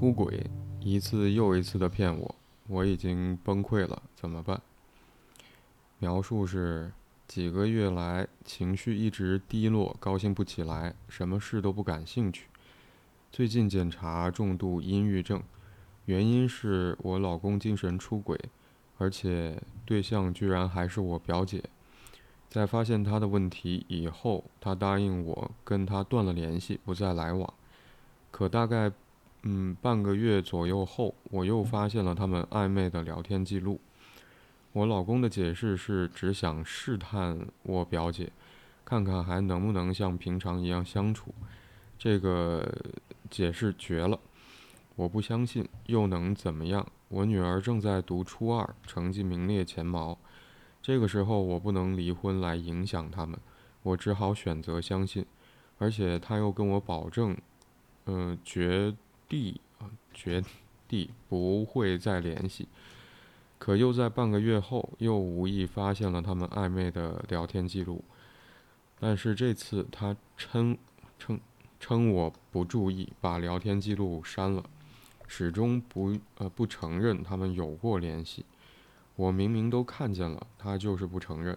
出轨，一次又一次的骗我，我已经崩溃了，怎么办？描述是几个月来情绪一直低落，高兴不起来，什么事都不感兴趣。最近检查重度阴郁症，原因是我老公精神出轨，而且对象居然还是我表姐。在发现他的问题以后，他答应我跟他断了联系，不再来往。可大概，嗯，半个月左右后，我又发现了他们暧昧的聊天记录。我老公的解释是只想试探我表姐，看看还能不能像平常一样相处。这个解释绝了，我不相信，又能怎么样？我女儿正在读初二，成绩名列前茅。这个时候我不能离婚来影响他们，我只好选择相信，而且他又跟我保证，嗯，绝地啊，绝地不会再联系。可又在半个月后，又无意发现了他们暧昧的聊天记录，但是这次他称称称我不注意，把聊天记录删了，始终不呃不承认他们有过联系。我明明都看见了，他就是不承认。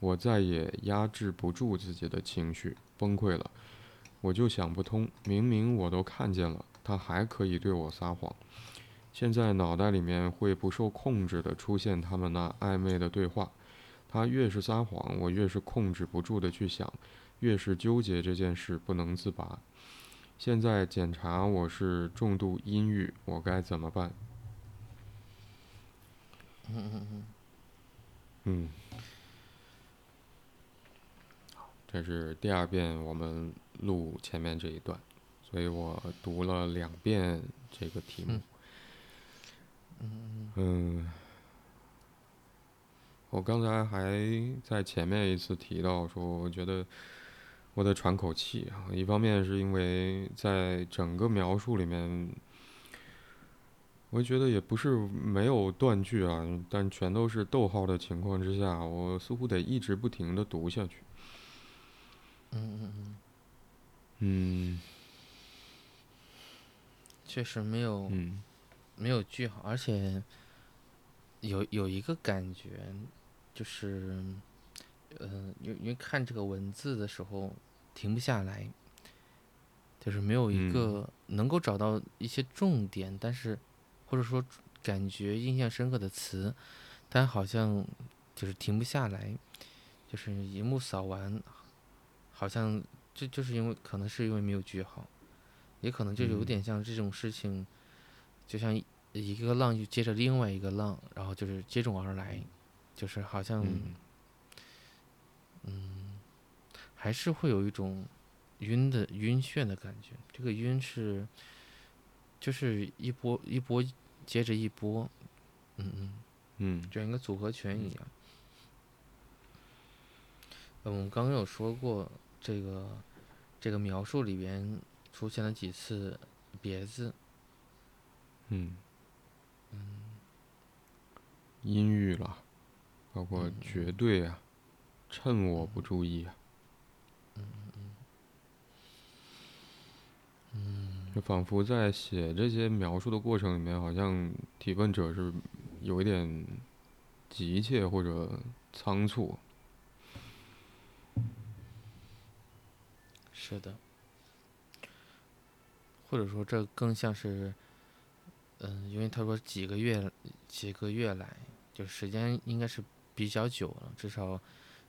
我再也压制不住自己的情绪，崩溃了。我就想不通，明明我都看见了，他还可以对我撒谎。现在脑袋里面会不受控制的出现他们那暧昧的对话。他越是撒谎，我越是控制不住的去想，越是纠结这件事不能自拔。现在检查我是重度阴郁，我该怎么办？嗯嗯嗯，嗯，好，这是第二遍我们录前面这一段，所以我读了两遍这个题目。嗯嗯，我刚才还在前面一次提到说，我觉得我得喘口气啊。一方面是因为在整个描述里面，我觉得也不是没有断句啊，但全都是逗号的情况之下，我似乎得一直不停的读下去。嗯嗯嗯，嗯确实没有嗯。没有句号，而且有有一个感觉，就是，呃，因为因为看这个文字的时候停不下来，就是没有一嗯。个能够找到一些重点，但是或者说感觉印象深刻的词，但好像就是停不下来，就是一目扫完，好像就就是因为可能是因为没有句号，也可能就有嗯点像这种事情。就像一一个浪就接着另外一个浪，然后就是接踵而来，就是好像嗯嗯，还是会有一种晕的晕眩的感觉。这个晕是就是一波一波接着一波，嗯嗯，嗯就像一个组合拳一样。呃我们刚刚有说过，这个这个描述里边出现了几次别字，嗯。嗯。阴郁了，包括绝对啊，趁我不注意啊嗯。就仿佛在写这些描述的过程里面，好像提问者是有一点急切或者仓促。是的，或者说这更像是，嗯，因为他说几个月几个月来，就时间应该是比较久了，至少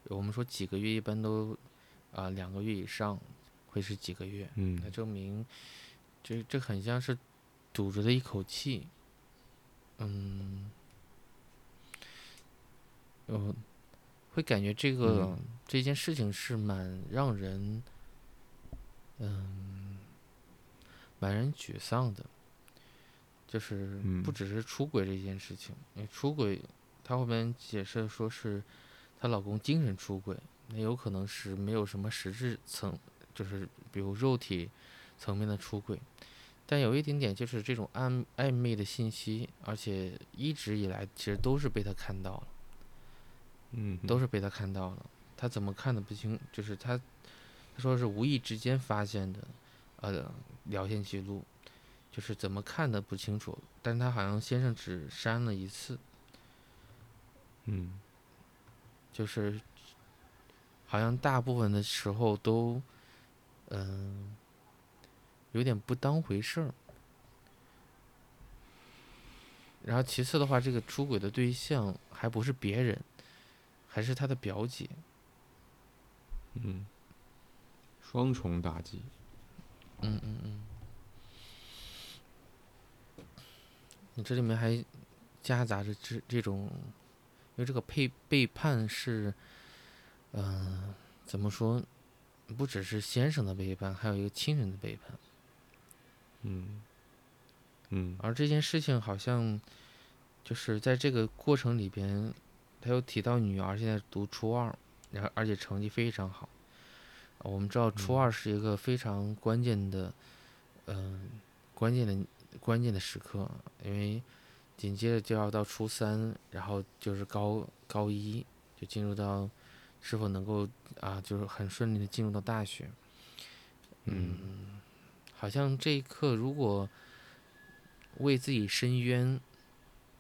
我们说几个月一般都啊、两个月以上会是几个月，嗯。那证明这这很像是堵着的一口气，嗯，呃，会感觉这个、嗯。这件事情是蛮让人，嗯，蛮让人沮丧的，就是不嗯只是出轨这件事情，因为出轨，她后面解释说是她老公精神出轨，那有可能是没有什么实质层，就是比如肉体层面的出轨，但有一点点就是这种暧暧昧的信息，而且一直以来其实都是被他看到了，嗯，都是被他看到了，他怎么看的不清，就是他他说是无意之间发现的，呃，聊天记录，就是怎么看的不清楚，但他好像先生只删了一次，嗯就是好像大部分的时候都，嗯、有点不当回事儿。然后其次的话，这个出轨的对象还不是别人，还是他的表姐。嗯，双重打击。嗯嗯嗯。你这里面还夹杂着这这种，因为这个背背叛是，嗯、怎么说？不只是先生的背叛，还有一个亲人的背叛。嗯嗯而这件事情好像就是在这个过程里边，他又提到女儿现在读初二，然后而且成绩非常好。呃我们知道初嗯二是一个非常关键的，嗯、关键的关键的时刻，因为紧接着就要到初三，然后就是高高一，就进入到是否能够啊，就是很顺利的进入到大学。嗯好像这一刻如果为自己申冤，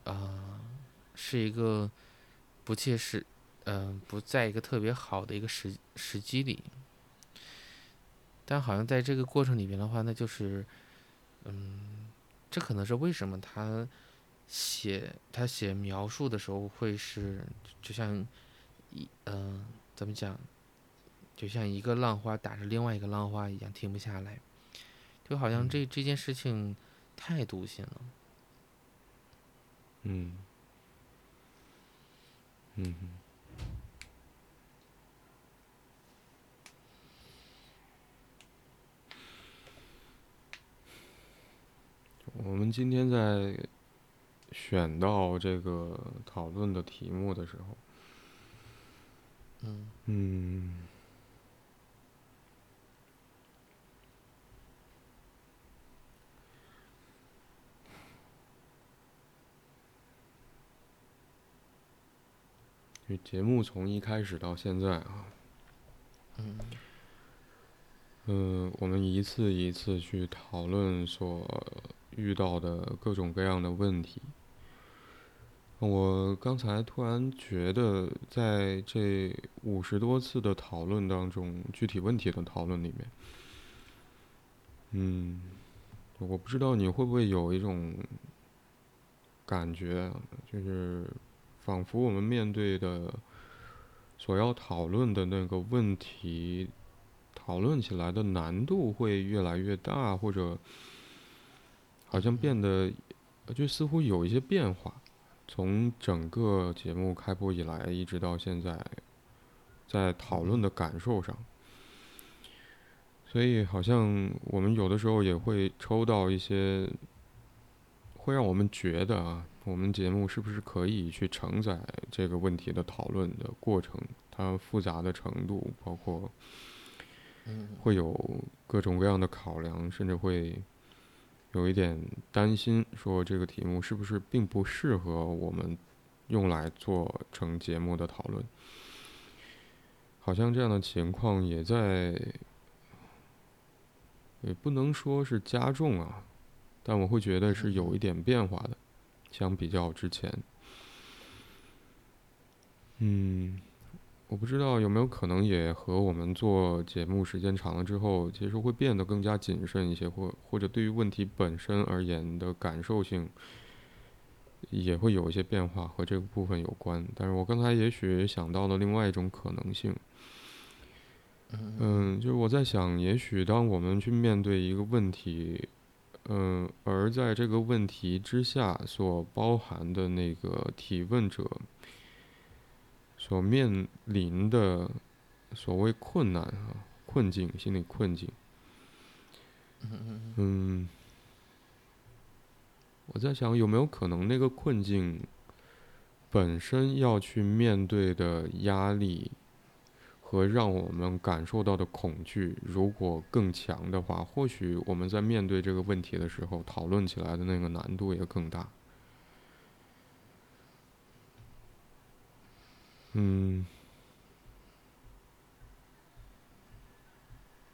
啊、是一个不切实，嗯、不在一个特别好的一个时时机里。但好像在这个过程里边的话，那就是，嗯，这可能是为什么他写他写描述的时候会是就像一嗯、怎么讲，就像一个浪花打着另外一个浪花一样停不下来，就好像嗯。这这件事情太毒性了。嗯。嗯我们今天在选到这个讨论的题目的时候，嗯。嗯，这节目从一开始到现在啊，嗯。嗯，我们一次一次去讨论所遇到的各种各样的问题。我刚才突然觉得，在这五十多次的讨论当中，具体问题的讨论里面，嗯，我不知道你会不会有一种感觉，就是仿佛我们面对的所要讨论的那个问题，讨论起来的难度会越来越大，或者好像变得呃就似乎有一些变化。从整个节目开播以来，一直到现在，在讨论的感受上，所以好像我们有的时候也会抽到一些，会让我们觉得啊，我们节目是不是可以去承载这个问题的讨论的过程，它复杂的程度，包括嗯会有各种各样的考量，甚至会有一点担心，说这个题目是不是并不适合我们用来做成节目的讨论。好像这样的情况也在，也不能说是加重啊，但我会觉得是有一点变化的，相比较之前。嗯，我不知道有没有可能也和我们做节目时间长了之后，其实会变得更加谨慎一些，或或者对于问题本身而言的感受性也会有一些变化，和这个部分有关。但是我刚才也许想到了另外一种可能性，嗯嗯，就是我在想，也许当我们去面对一个问题，嗯，而在这个问题之下所包含的那个提问者所面临的所谓困难啊、困境、心理困境，嗯，我在想有没有可能那个困境本身要去面对的压力和让我们感受到的恐惧，如果更强的话，或许我们在面对这个问题的时候，讨论起来的那个难度也更大。嗯，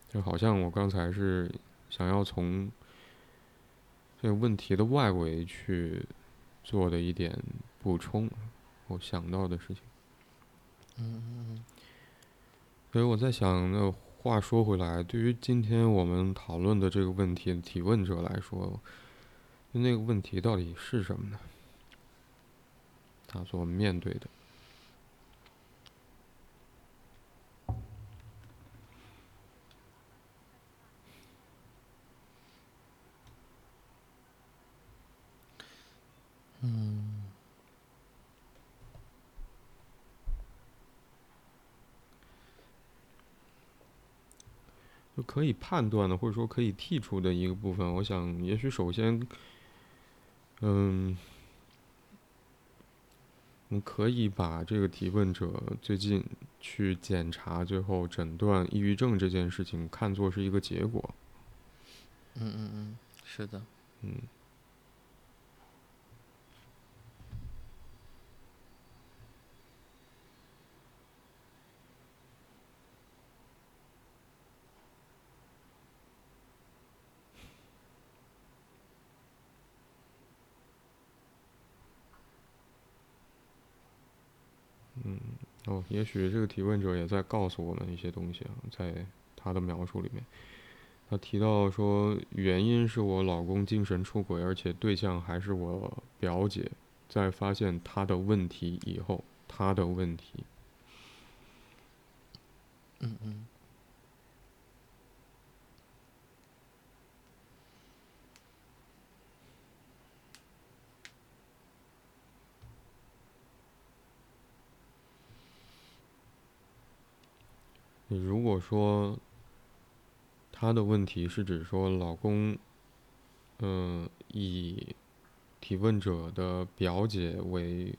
就好像我刚才是想要从这个问题的外围去做的一点补充，我想到的事情。嗯嗯所以我在想，那话说回来，对于今天我们讨论的这个问题的提问者来说，那个问题到底是什么呢？他所面对的。嗯就可以判断的，或者说可以剔除的一个部分，我想，也许首先，嗯，我们可以把这个提问者最近去检查、最后诊断抑郁症这件事情看作是一个结果。嗯嗯嗯，是的。嗯。哦，也许这个提问者也在告诉我们一些东西啊，在他的描述里面，他提到说，原因是我老公精神出轨，而且对象还是我表姐，在发现他的问题以后，他的问题，嗯嗯。你如果说他的问题是指说老公，嗯、以提问者的表姐为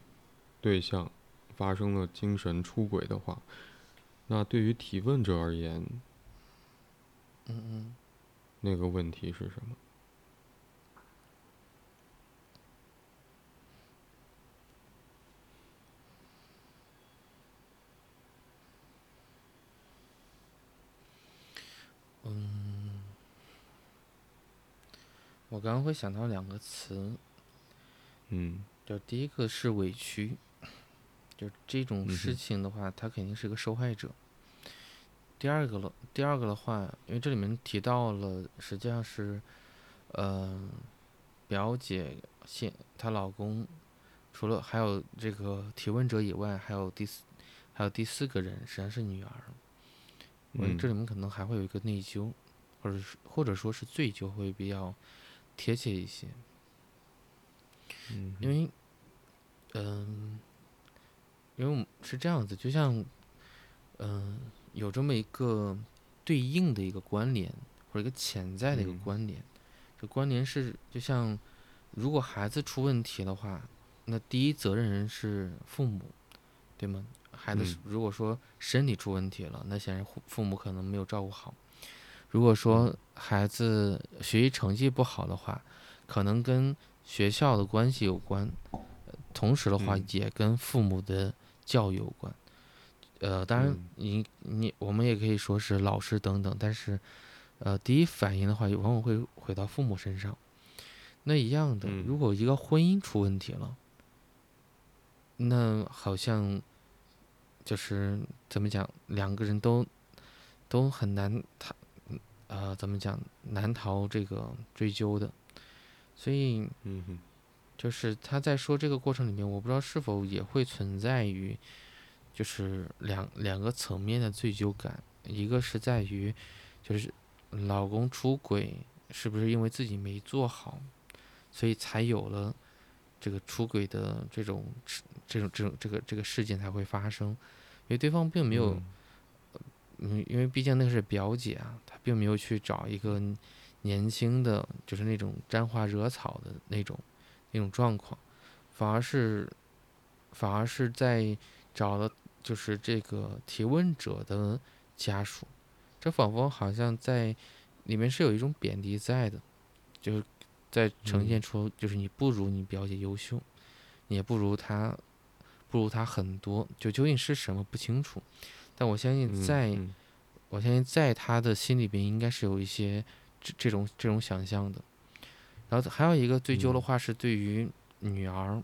对象发生了精神出轨的话，那对于提问者而言，嗯嗯，那个问题是什么？我刚刚会想到两个词，嗯就第一个是委屈，就这种事情的话，他肯定是个受害者。第二个了，第二个的话，因为这里面提到了，实际上是，呃，表姐现她老公，除了还有这个提问者以外，还有第四，还有第四个人，实际上是女儿。嗯这里面可能还会有一个内疚，或者是或者说是罪疚会比较贴切一些。嗯因为，嗯、因为我们是这样子，就像，嗯、有这么一个对应的一个关联，或者一个潜在的一个嗯关联。这关联是，就像，如果孩子出问题的话，那第一责任人是父母，对吗？孩子如果说身体出问题了，那显然父父母可能没有照顾好。如果说孩子学习成绩不好的话，可能跟学校的关系有关，呃同时的话嗯也跟父母的教育有关。呃，当然嗯你你我们也可以说是老师等等，但是呃，第一反应的话，往往会回到父母身上。那一样的，嗯如果一个婚姻出问题了，那好像就是怎么讲，两个人都都很难逃，呃，怎么讲难逃这个追究的。所以嗯就是他在说这个过程里面，我不知道是否也会存在于，就是两两个层面的罪疚感，一个是在于，就是老公出轨是不是因为自己没做好，所以才有了这个出轨的这种这种这种这个这个事件才会发生，因为对方并没有。嗯。嗯，因为毕竟那个是表姐啊，她并没有去找一个年轻的，就是那种沾花惹草的那种那种状况，反而是反而是在找了就是这个提问者的家属，这仿佛好像在里面是有一种贬低在的，就是在呈现嗯出就是你不如你表姐优秀，你也不如她不如她很多，就究竟是什么不清楚。但我相信嗯在，嗯我相信在她的心里边应该是有一些这这种这种想象的。然后还有一个追究的嗯话是对于女儿，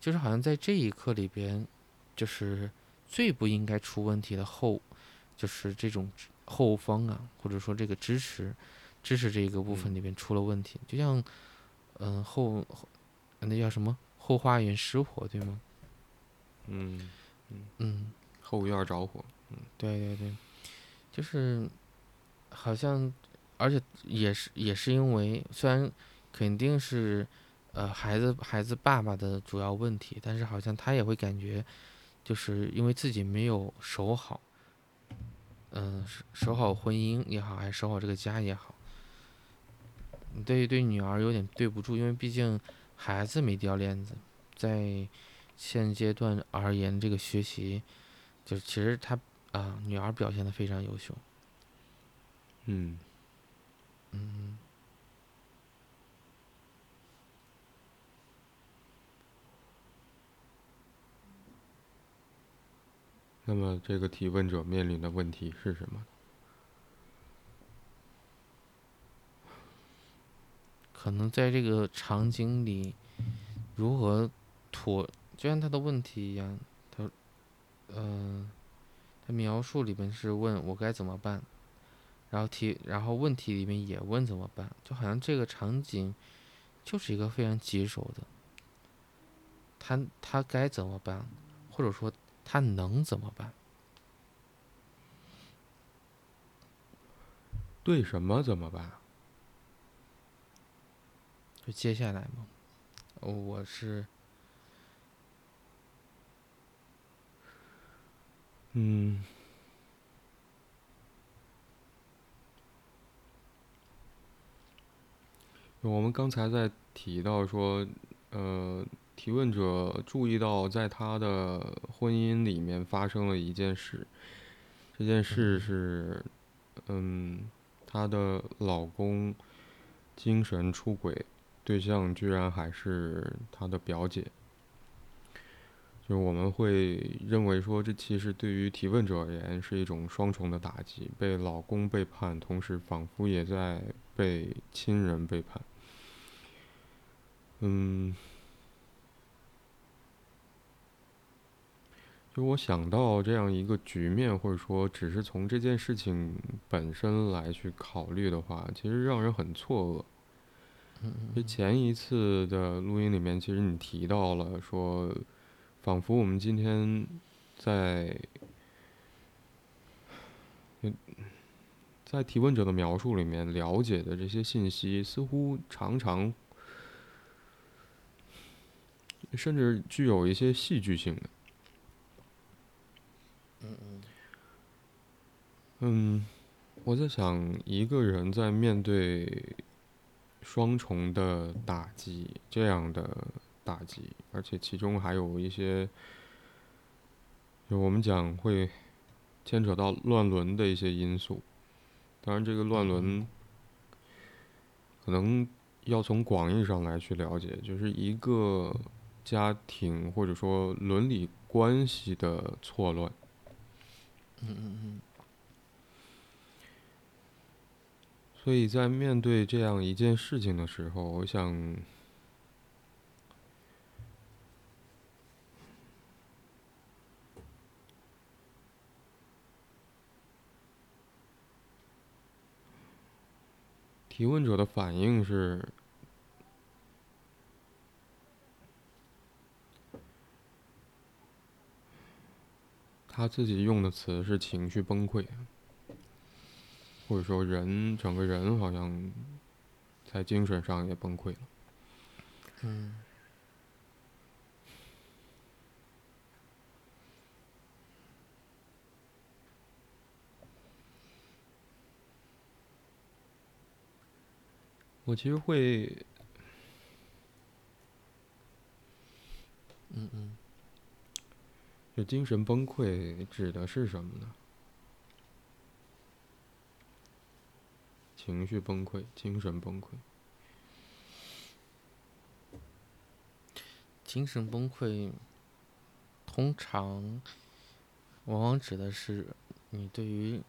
就是好像在这一刻里边，就是最不应该出问题的后，就是这种后方啊，或者说这个支持支持这一个部分嗯。里边出了问题，就像嗯后后那叫什么？后花园失火对吗？嗯，嗯，后院着火，嗯。对对对，就是好像，而且也是也是因为虽然肯定是呃孩子孩子爸爸的主要问题，但是好像他也会感觉，就是因为自己没有守好，嗯、守守好婚姻也好，还是守好这个家也好，对对女儿有点对不住，因为毕竟孩子没掉链子，在现阶段而言，这个学习就其实他啊，女儿表现的非常优秀。嗯，嗯，那么这个提问者面临的问题是什么？可能在这个场景里，如何妥，就像他的问题一样，他，嗯、他描述里面是问我该怎么办，然后提，然后问题里面也问怎么办，就好像这个场景就是一个非常棘手的，他他该怎么办，或者说他能怎么办？对什么怎么办？就接下来嘛，呃我是嗯，我们刚才在提到说，呃，提问者注意到在他的婚姻里面发生了一件事，这件事嗯是，嗯，她的老公精神出轨，对象居然还是她的表姐。就是我们会认为说，这其实对于提问者而言是一种双重的打击，被老公背叛，同时仿佛也在被亲人背叛。嗯，就我想到这样一个局面，或者说只是从这件事情本身来去考虑的话，其实让人很错愕。就前一次的录音里面，其实你提到了说，仿佛我们今天在，嗯在提问者的描述里面了解的这些信息，似乎常常甚至具有一些戏剧性的。嗯，我在想，一个人在面对双重的打击，这样的打击，而且其中还有一些，就我们讲会牵扯到乱伦的一些因素。当然，这个乱伦可能要从广义上来去了解，就是一个家庭或者说伦理关系的错乱。嗯嗯嗯所以在面对这样一件事情的时候，我想，提问者的反应是，他自己用的词是情绪崩溃。或者说人整个人好像在精神上也崩溃了。嗯我其实会，嗯嗯，就精神崩溃指的是什么呢？情绪崩溃，精神崩溃。精神崩溃通常往往指的是你对于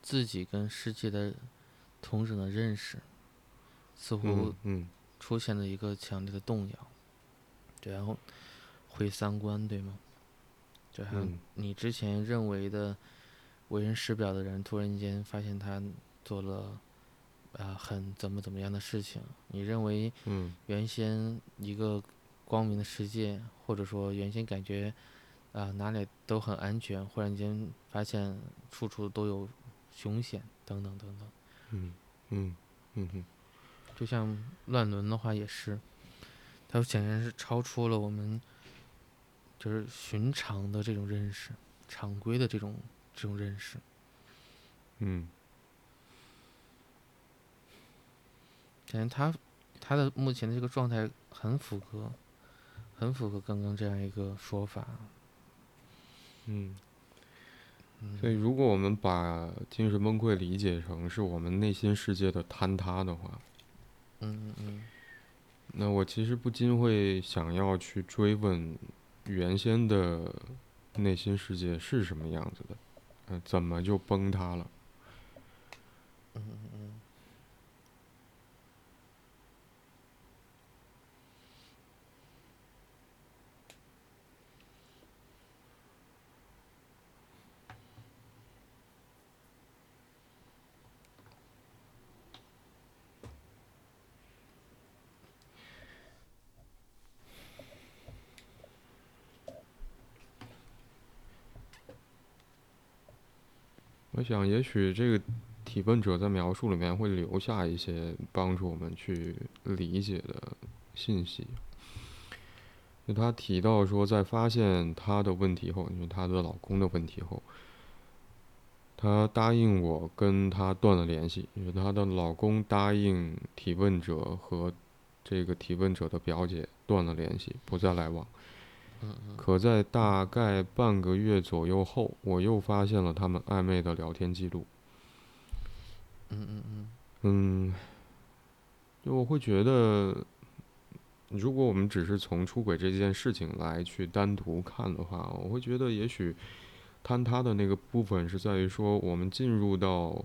自己跟世界的同等的认识，似乎出现了一个强烈的动摇，对，然后毁三观，对吗？就还有嗯你之前认为的为人师表的人，突然间发现他做了啊、很怎么怎么样的事情，你认为嗯原先一个光明的世界，或者说原先感觉啊、哪里都很安全，忽然间发现处处都有凶险，等等等等。嗯嗯嗯哼就像乱伦的话也是，它显然是超出了我们就是寻常的这种认识，常规的这种这种认识。嗯感觉他他的目前的这个状态很符合，很符合刚刚这样一个说法。嗯。嗯，所以，如果我们把精神崩溃理解成是我们内心世界的坍塌的话，嗯嗯那我其实不禁会想要去追问，原先的内心世界是什么样子的？嗯、怎么就崩塌了？嗯想，也许这个提问者在描述里面会留下一些帮助我们去理解的信息。就她提到说，在发现她的问题后，就是她的老公的问题后，她答应我跟她断了联系，就是她的老公答应提问者和这个提问者的表姐断了联系，不再来往。嗯嗯可在大概半个月左右后，我又发现了他们暧昧的聊天记录。嗯嗯嗯嗯，就我会觉得，如果我们只是从出轨这件事情来去单独看的话，我会觉得也许坍塌的那个部分是在于说，我们进入到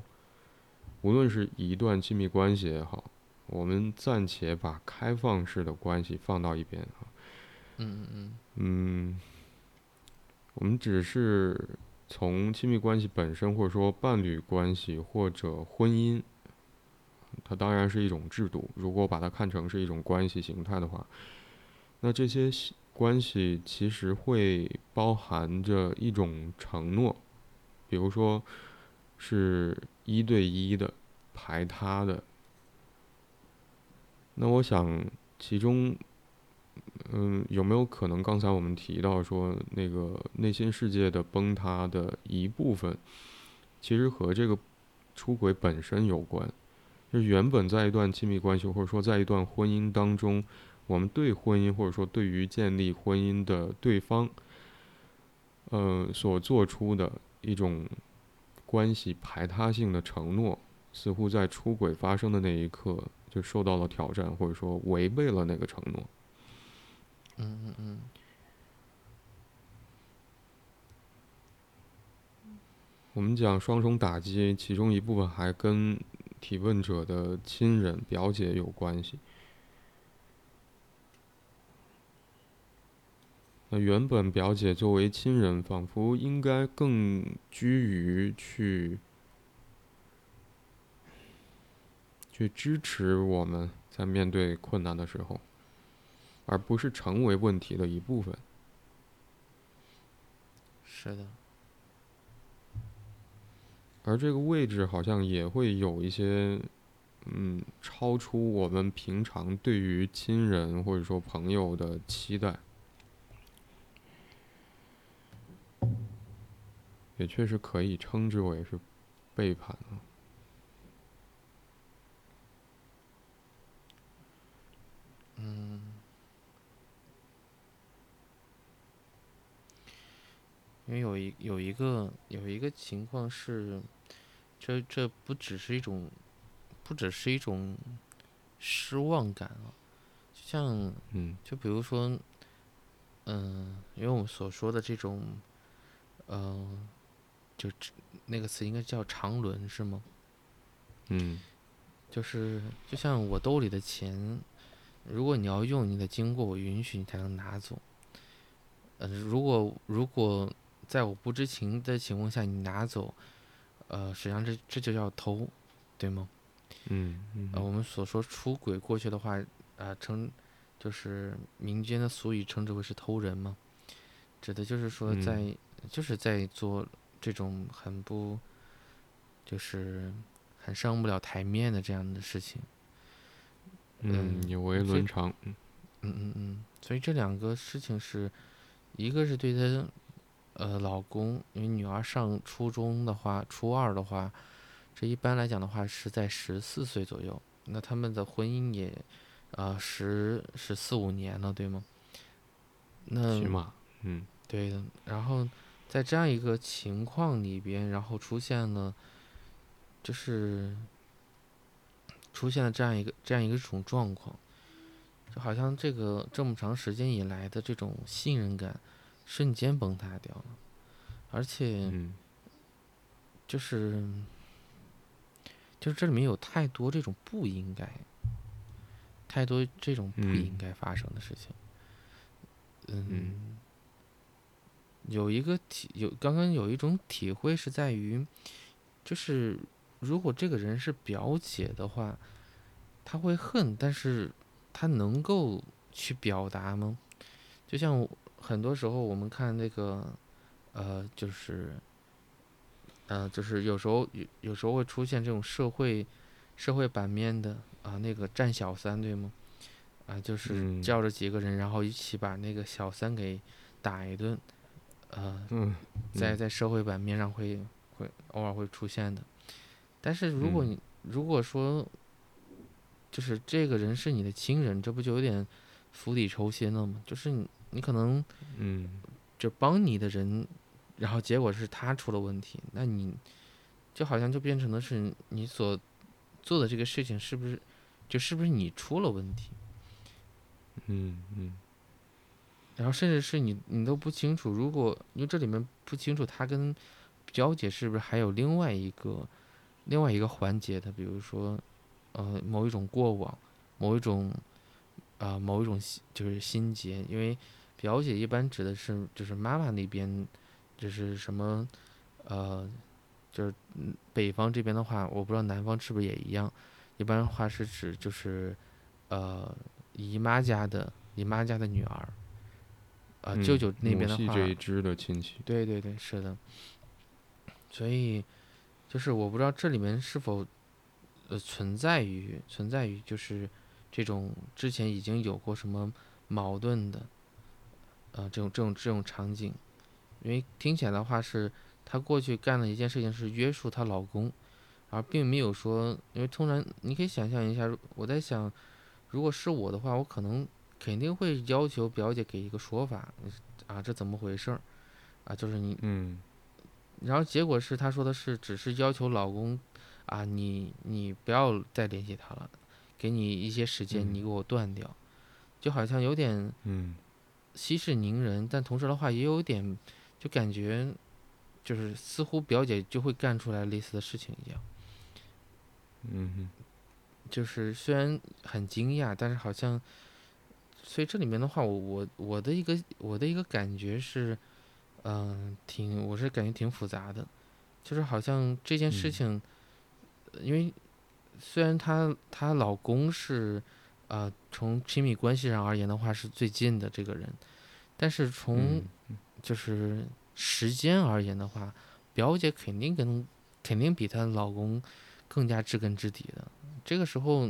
无论是一段亲密关系也好，我们暂且把开放式的关系放到一边啊，嗯嗯嗯，我们只是从亲密关系本身，或者说伴侣关系或者婚姻，它当然是一种制度。如果把它看成是一种关系形态的话，那这些关系其实会包含着一种承诺，比如说是一对一的、排他的。那我想其中。嗯，有没有可能刚才我们提到说那个内心世界的崩塌的一部分，其实和这个出轨本身有关？就是原本在一段亲密关系或者说在一段婚姻当中，我们对婚姻或者说对于建立婚姻的对方，呃，所做出的一种关系排他性的承诺，似乎在出轨发生的那一刻就受到了挑战，或者说违背了那个承诺。嗯嗯嗯，我们讲双重打击，其中一部分还跟提问者的亲人、表姐有关系。那原本表姐作为亲人，仿佛应该更居于去去支持我们在面对困难的时候，而不是成为问题的一部分。是的，而这个位置好像也会有一些，嗯，超出我们平常对于亲人或者说朋友的期待，也确实可以称之为是背叛啊。为有一有一个有一个情况是，这这不只是一种，不只是一种失望感啊，就像嗯就比如说，嗯、因为我们所说的这种，嗯、就那个词应该叫长轮是吗？嗯就是就像我兜里的钱，如果你要用你得经过，我允许你才能拿走。呃，如果如果在我不知情的情况下你拿走，呃，实际上这这就叫偷，对吗？嗯嗯呃，我们所说出轨，过去的话，呃，称就是民间的俗语称之为是偷人嘛，指的就是说嗯在、就是在做这种很不就是很上不了台面的这样的事情。嗯，嗯有违伦常。嗯嗯嗯嗯，所以这两个事情是，一个是对她呃老公，因为女儿上初中的话，初二的话，这一般来讲的话是在十四岁左右，那他们的婚姻也呃十十四五年了，对吗？那起码，嗯对的，然后在这样一个情况里边，然后出现了，就是出现了这样一个这样一个种状况，就好像这个这么长时间以来的这种信任感瞬间崩塌掉了，而且嗯就是就是这里面有太多这种不应该，太多这种不应嗯该发生的事情。嗯嗯，有一个体有刚刚有一种体会是在于，就是如果这个人是表姐的话，他会恨，但是他能够去表达吗？就像我很多时候我们看那个，呃，就是，呃，就是有时候有有时候会出现这种社会社会版面的啊、那个战小三，对吗？啊，就是嗯叫着几个人，然后一起把那个小三给打一顿，呃，嗯，嗯在在社会版面上会会偶尔会出现的。但是如果嗯你、如果说，就是这个人是你的亲人，这不就有点釜底抽薪了吗？就是你你可能嗯就帮你的人，然后结果是他出了问题，那你就好像就变成的是你所做的这个事情是不是就是不是你出了问题？嗯嗯然后甚至是你你都不清楚，如果因为这里面不清楚他跟娇姐是不是还有另外一个另外一个环节的，比如说呃某一种过往，某一种啊、某一种心就是心结，因为表姐一般指的是就是妈妈那边就是什么呃就是嗯北方这边的话，我不知道南方是不是也一样，一般的话是指就是呃姨妈家的姨妈家的女儿。啊，舅嗯舅那边的话，系这一支的亲戚。对对对，是的。所以，就是我不知道这里面是否呃存在于存在于就是这种之前已经有过什么矛盾的，呃这种这种这种场景，因为听起来的话是她过去干了一件事情是约束她老公，而并没有说，因为通常你可以想象一下，如我在想，如果是我的话，我可能肯定会要求表姐给一个说法，啊这怎么回事儿，啊就是你嗯。然后结果是她说的是，只是要求老公啊，你你不要再联系他了，给你一些时间，你嗯。给我断掉，就好像有点嗯。息事宁人，但同时的话也有点就感觉就是似乎表姐就会干出来类似的事情一样，嗯哼。就是虽然很惊讶，但是好像，所以这里面的话，我我我的一个我的一个感觉是，嗯、挺我是感觉挺复杂的，就是好像这件事嗯。情，呃因为虽然她她老公是，呃，从亲密关系上而言的话是最近的这个人，但是从嗯就是时间而言的话，表姐肯定跟肯定比她老公更加知根知底的。这个时候，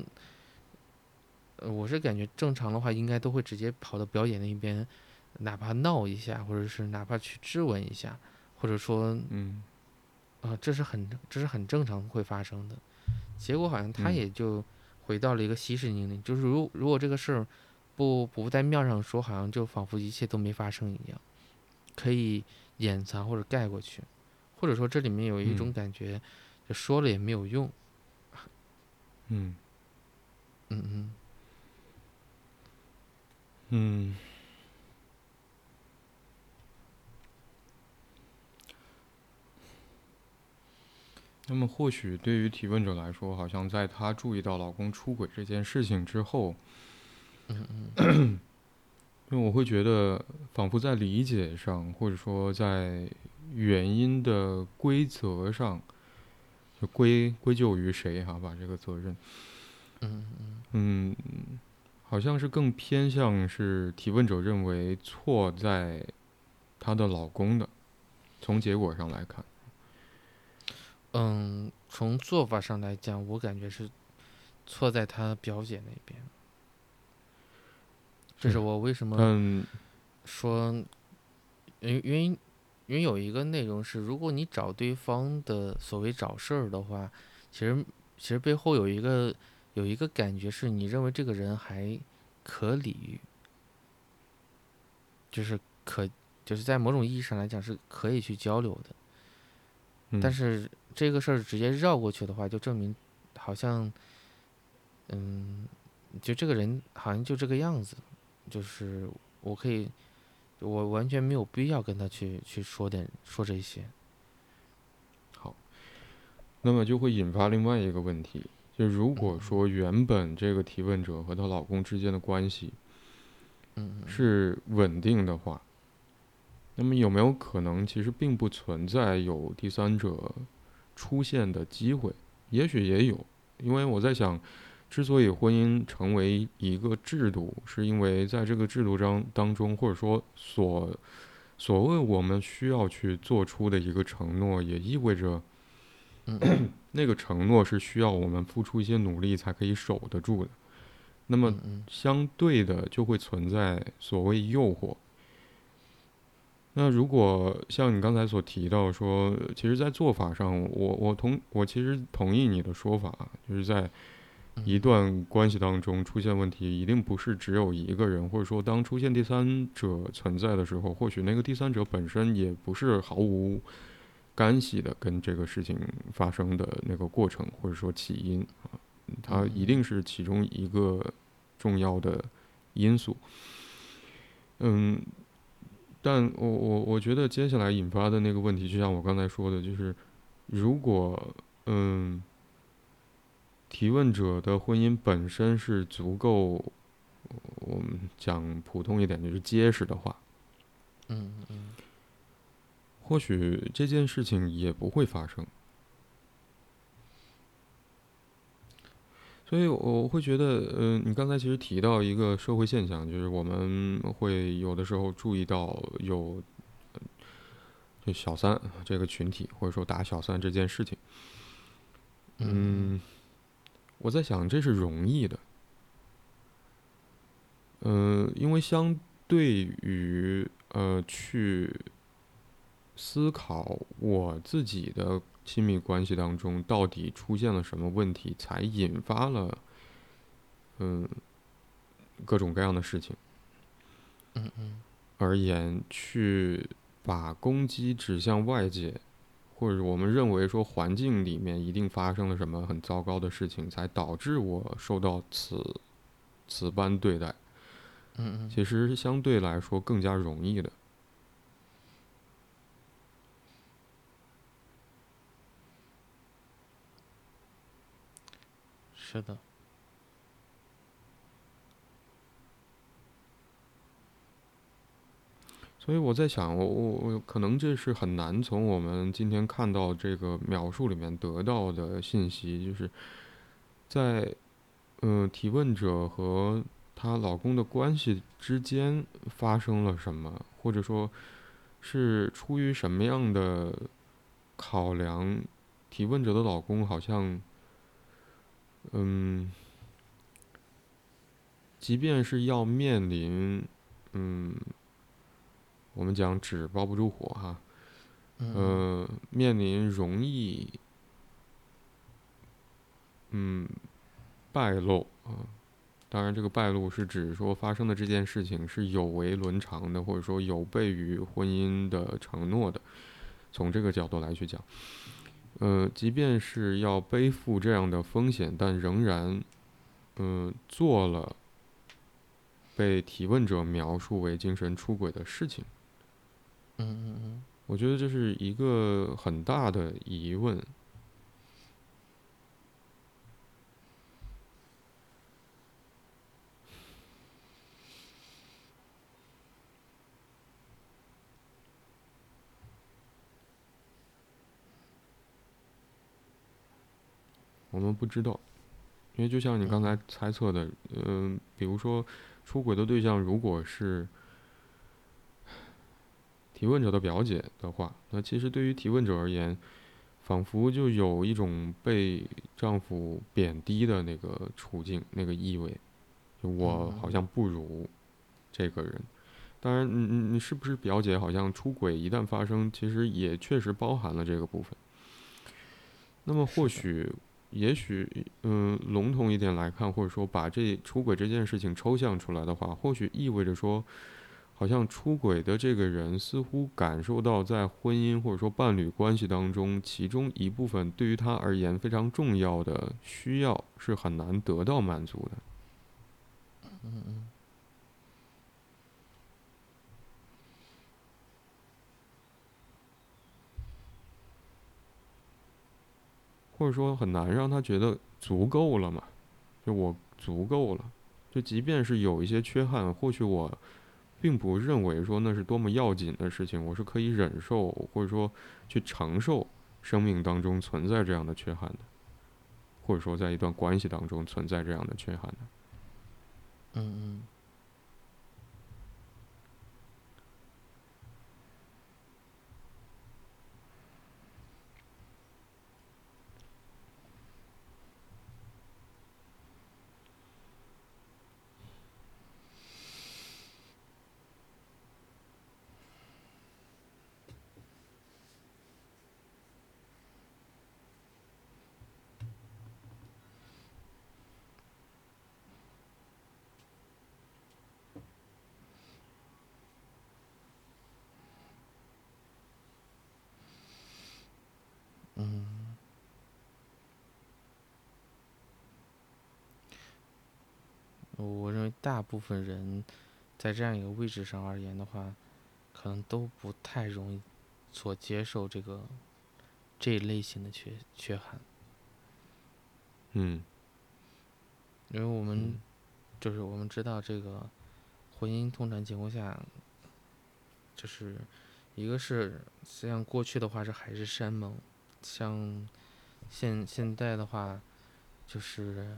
呃，我是感觉正常的话，应该都会直接跑到表姐那边，哪怕闹一下，或者是哪怕去质问一下，或者说，嗯啊、这是很这是很正常会发生的。结果好像他嗯。也就回到了一个息事宁人，就是如如果这个事儿不不在面上说，好像就仿佛一切都没发生一样，可以掩藏或者盖过去，或者说这里面有一种嗯。感觉，就说了也没有用。嗯。嗯嗯。嗯。那么，或许对于提问者来说，好像在她注意到老公出轨这件事情之后，嗯嗯 因为我会觉得，仿佛在理解上，或者说在原因的规则上，就归归咎于谁哈？把这个责任，嗯嗯嗯，好像是更偏向是提问者认为错在她的老公的，从结果上来看，嗯，从做法上来讲，我感觉是错在他表姐那边。这是是我为什么嗯说，因为因为因为有一个内容是，如果你找对方的所谓找事儿的话，其实其实背后有一个有一个感觉是你认为这个人还可理喻，就是可就是在某种意义上来讲是可以去交流的。嗯，但是这个事儿直接绕过去的话，就证明好像，嗯，就这个人好像就这个样子，就是我可以，我完全没有必要跟他去去说点说这些。好。那么就会引发另外一个问题，就如果嗯。说原本这个提问者和她老公之间的关系嗯嗯是稳定的话，那么有没有可能其实并不存在有第三者出现的机会？也许也有，因为我在想，之所以婚姻成为一个制度，是因为在这个制度当当中，或者说所所谓我们需要去做出的一个承诺，也意味着。嗯 嗯那个承诺是需要我们付出一些努力才可以守得住的。那么相对的就会存在所谓诱惑。那如果像你刚才所提到说，其实，在做法上，我我同我其实同意你的说法，就是在一嗯。段关系当中出现问题，一定不是只有一个人，或者说当出现第三者存在的时候，或许那个第三者本身也不是毫无干系的跟这个事情发生的那个过程，或者说起因啊，它一定是其中一个重要的因素。嗯，但我我我觉得接下来引发的那个问题，就像我刚才说的，就是如果嗯，提问者的婚姻本身是足够，我们讲普通一点就是结实的话，嗯嗯或许这件事情也不会发生。所以我会觉得，嗯、你刚才其实提到一个社会现象，就是我们会有的时候注意到有，呃就小三这个群体，或者说打小三这件事情。嗯嗯，我在想，这是容易的。嗯、因为相对于呃去思考我自己的亲密关系当中到底出现了什么问题，才引发了嗯各种各样的事情。嗯嗯。而言，去把攻击指向外界，或者我们认为说环境里面一定发生了什么很糟糕的事情，才导致我受到此此般对待，嗯嗯，其实相对来说更加容易的。是的，所以我在想，我我我可能这是很难从我们今天看到这个描述里面得到的信息，就是在嗯、提问者和她老公的关系之间发生了什么，或者说是出于什么样的考量，提问者的老公好像嗯，即便是要面临嗯。我们讲纸包不住火哈，嗯呃，面临容易，嗯，败露啊。当然，这个败露是指说发生的这件事情是有违伦常的，或者说有悖于婚姻的承诺的。从这个角度来去讲，呃，即便是要背负这样的风险，但仍然，嗯、做了被提问者描述为精神出轨的事情。嗯嗯嗯，我觉得这是一个很大的疑问。我们不知道，因为就像你刚才猜测的，嗯，比如说出轨的对象如果是提问者的表姐的话，那其实对于提问者而言，仿佛就有一种被丈夫贬低的那个处境、那个意味，就我好像不如这个人。当然，你你你是不是表姐？好像出轨一旦发生，其实也确实包含了这个部分。那么或许，也许，嗯，笼统一点来看，或者说把这出轨这件事情抽象出来的话，或许意味着说，好像出轨的这个人似乎感受到在婚姻或者说伴侣关系当中，其中一部分对于他而言非常重要的需要是很难得到满足的。嗯嗯。或者说很难让他觉得足够了嘛？就我足够了，就即便是有一些缺憾，或许我并不认为说那是多么要紧的事情，我是可以忍受或者说去承受生命当中存在这样的缺憾的，或者说在一段关系当中存在这样的缺憾的。嗯嗯我认为大部分人在这样一个位置上而言的话，可能都不太容易所接受这个这一类型的缺缺憾。嗯，因为我们就是我们知道这个婚姻通常情况下，就是一个是像过去的话是海誓山盟。像现现在的话，就是，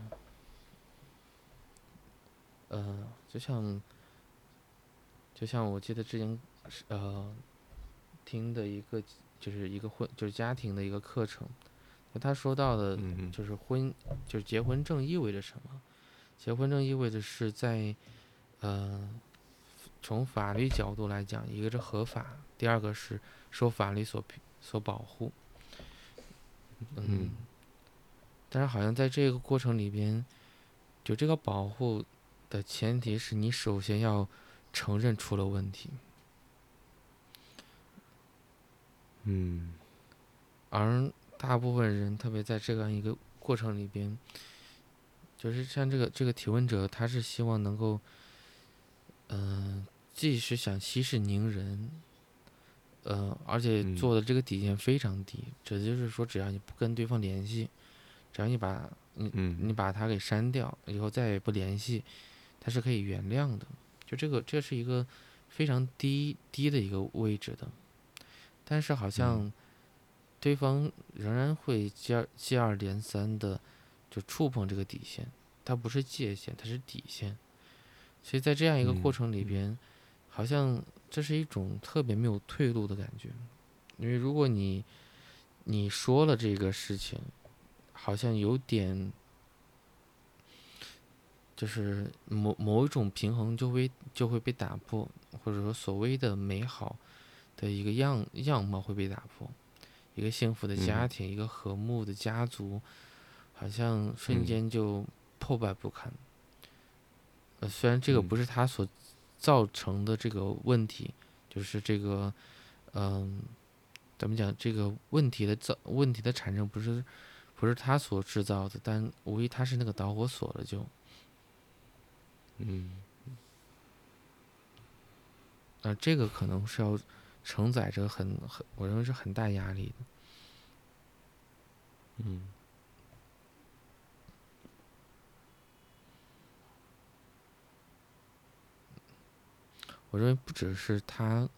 呃，就像，就像我记得之前是呃听的一个，就是一个婚，就是家庭的一个课程，他说到的，就是婚，就是结婚证意味着什么？结婚证意味着是在，呃，从法律角度来讲，一个是合法，第二个是受法律所所保护。嗯，但是好像在这个过程里边，就这个保护的前提是你首先要承认出了问题。嗯，而大部分人，特别在这样一个过程里边，就是像这个这个提问者，他是希望能够，嗯，既是想息事宁人。呃，而且做的这个底线非常低，这就是说，只要你不跟对方联系，只要你把你你把他给删掉，以后再也不联系，他是可以原谅的。就这个，这是一个非常低低的一个位置的，但是好像对方仍然会接二接二连三的就触碰这个底线，它不是界限，它是底线。所以在这样一个过程里边，好像。这是一种特别没有退路的感觉，因为如果你你说了这个事情，好像有点就是某某一种平衡就会就会被打破，或者说所谓的美好的一个样样貌会被打破，一个幸福的家庭，一个和睦的家族，好像瞬间就破败不堪。呃，虽然这个不是他所。造成的这个问题，就是这个，嗯，怎么讲？这个问题的造问题的产生不是不是他所制造的，但无疑他是那个导火索了，就，嗯，啊，这个可能是要承载着很很，我认为是很大压力的，嗯。我认为不只是他，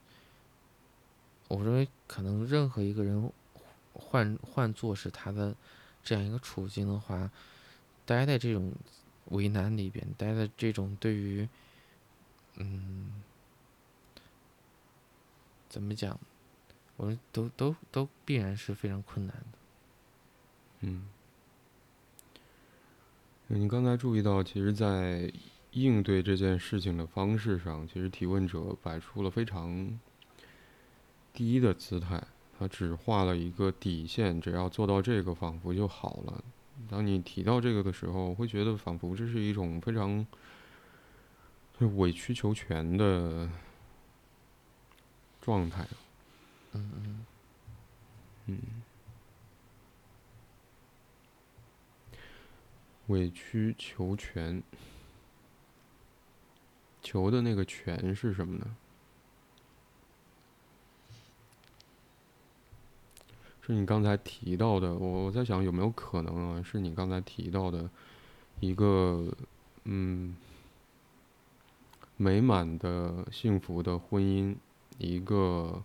我认为可能任何一个人换换做是他的这样一个处境的话，待在这种为难里边，待在这种对于，嗯，怎么讲，我们都都都必然是非常困难的。嗯，你刚才注意到，其实，在应对这件事情的方式上，其实提问者摆出了非常低的姿态，他只画了一个底线，只要做到这个，仿佛就好了。当你提到这个的时候，会觉得仿佛这是一种非常委曲求全的状态。嗯嗯嗯，委曲求全，求的那个全是什么呢？是你刚才提到的，我我在想有没有可能啊？是你刚才提到的一个嗯美满的幸福的婚姻，一个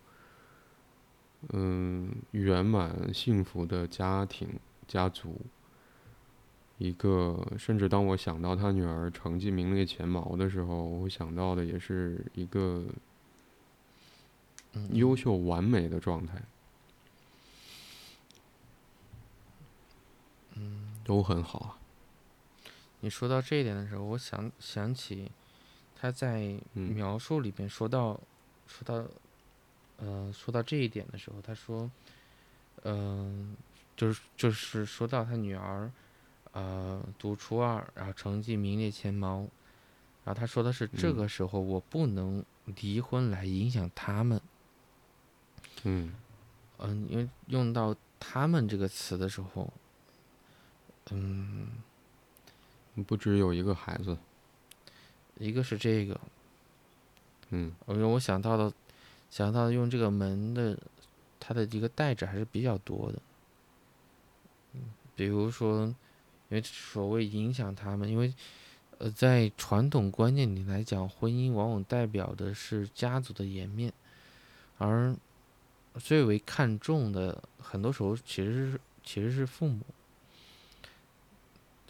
嗯圆满幸福的家庭家族，一个甚至当我想到他女儿成绩名列前茅的时候，我会想到的也是一个嗯，优秀完美的状态。嗯，都很好啊。你说到这一点的时候，我想想起他在嗯描述里边说到，说到，呃，说到这一点的时候，他说，嗯、就是就是说到他女儿，呃，读初二，然后成绩名列前茅，然后他说的是这嗯。个时候我不能离婚来影响他们，嗯。嗯，因为用到“他们”这个词的时候，嗯，不止有一个孩子。一个是这个，嗯我为我想到的，想到用这个门的，它的一个代指还是比较多的。嗯，比如说，因为所谓影响他们，因为呃，在传统观念里来讲，婚姻往往代表的是家族的颜面，而最为看重的，很多时候其实是其实是父母。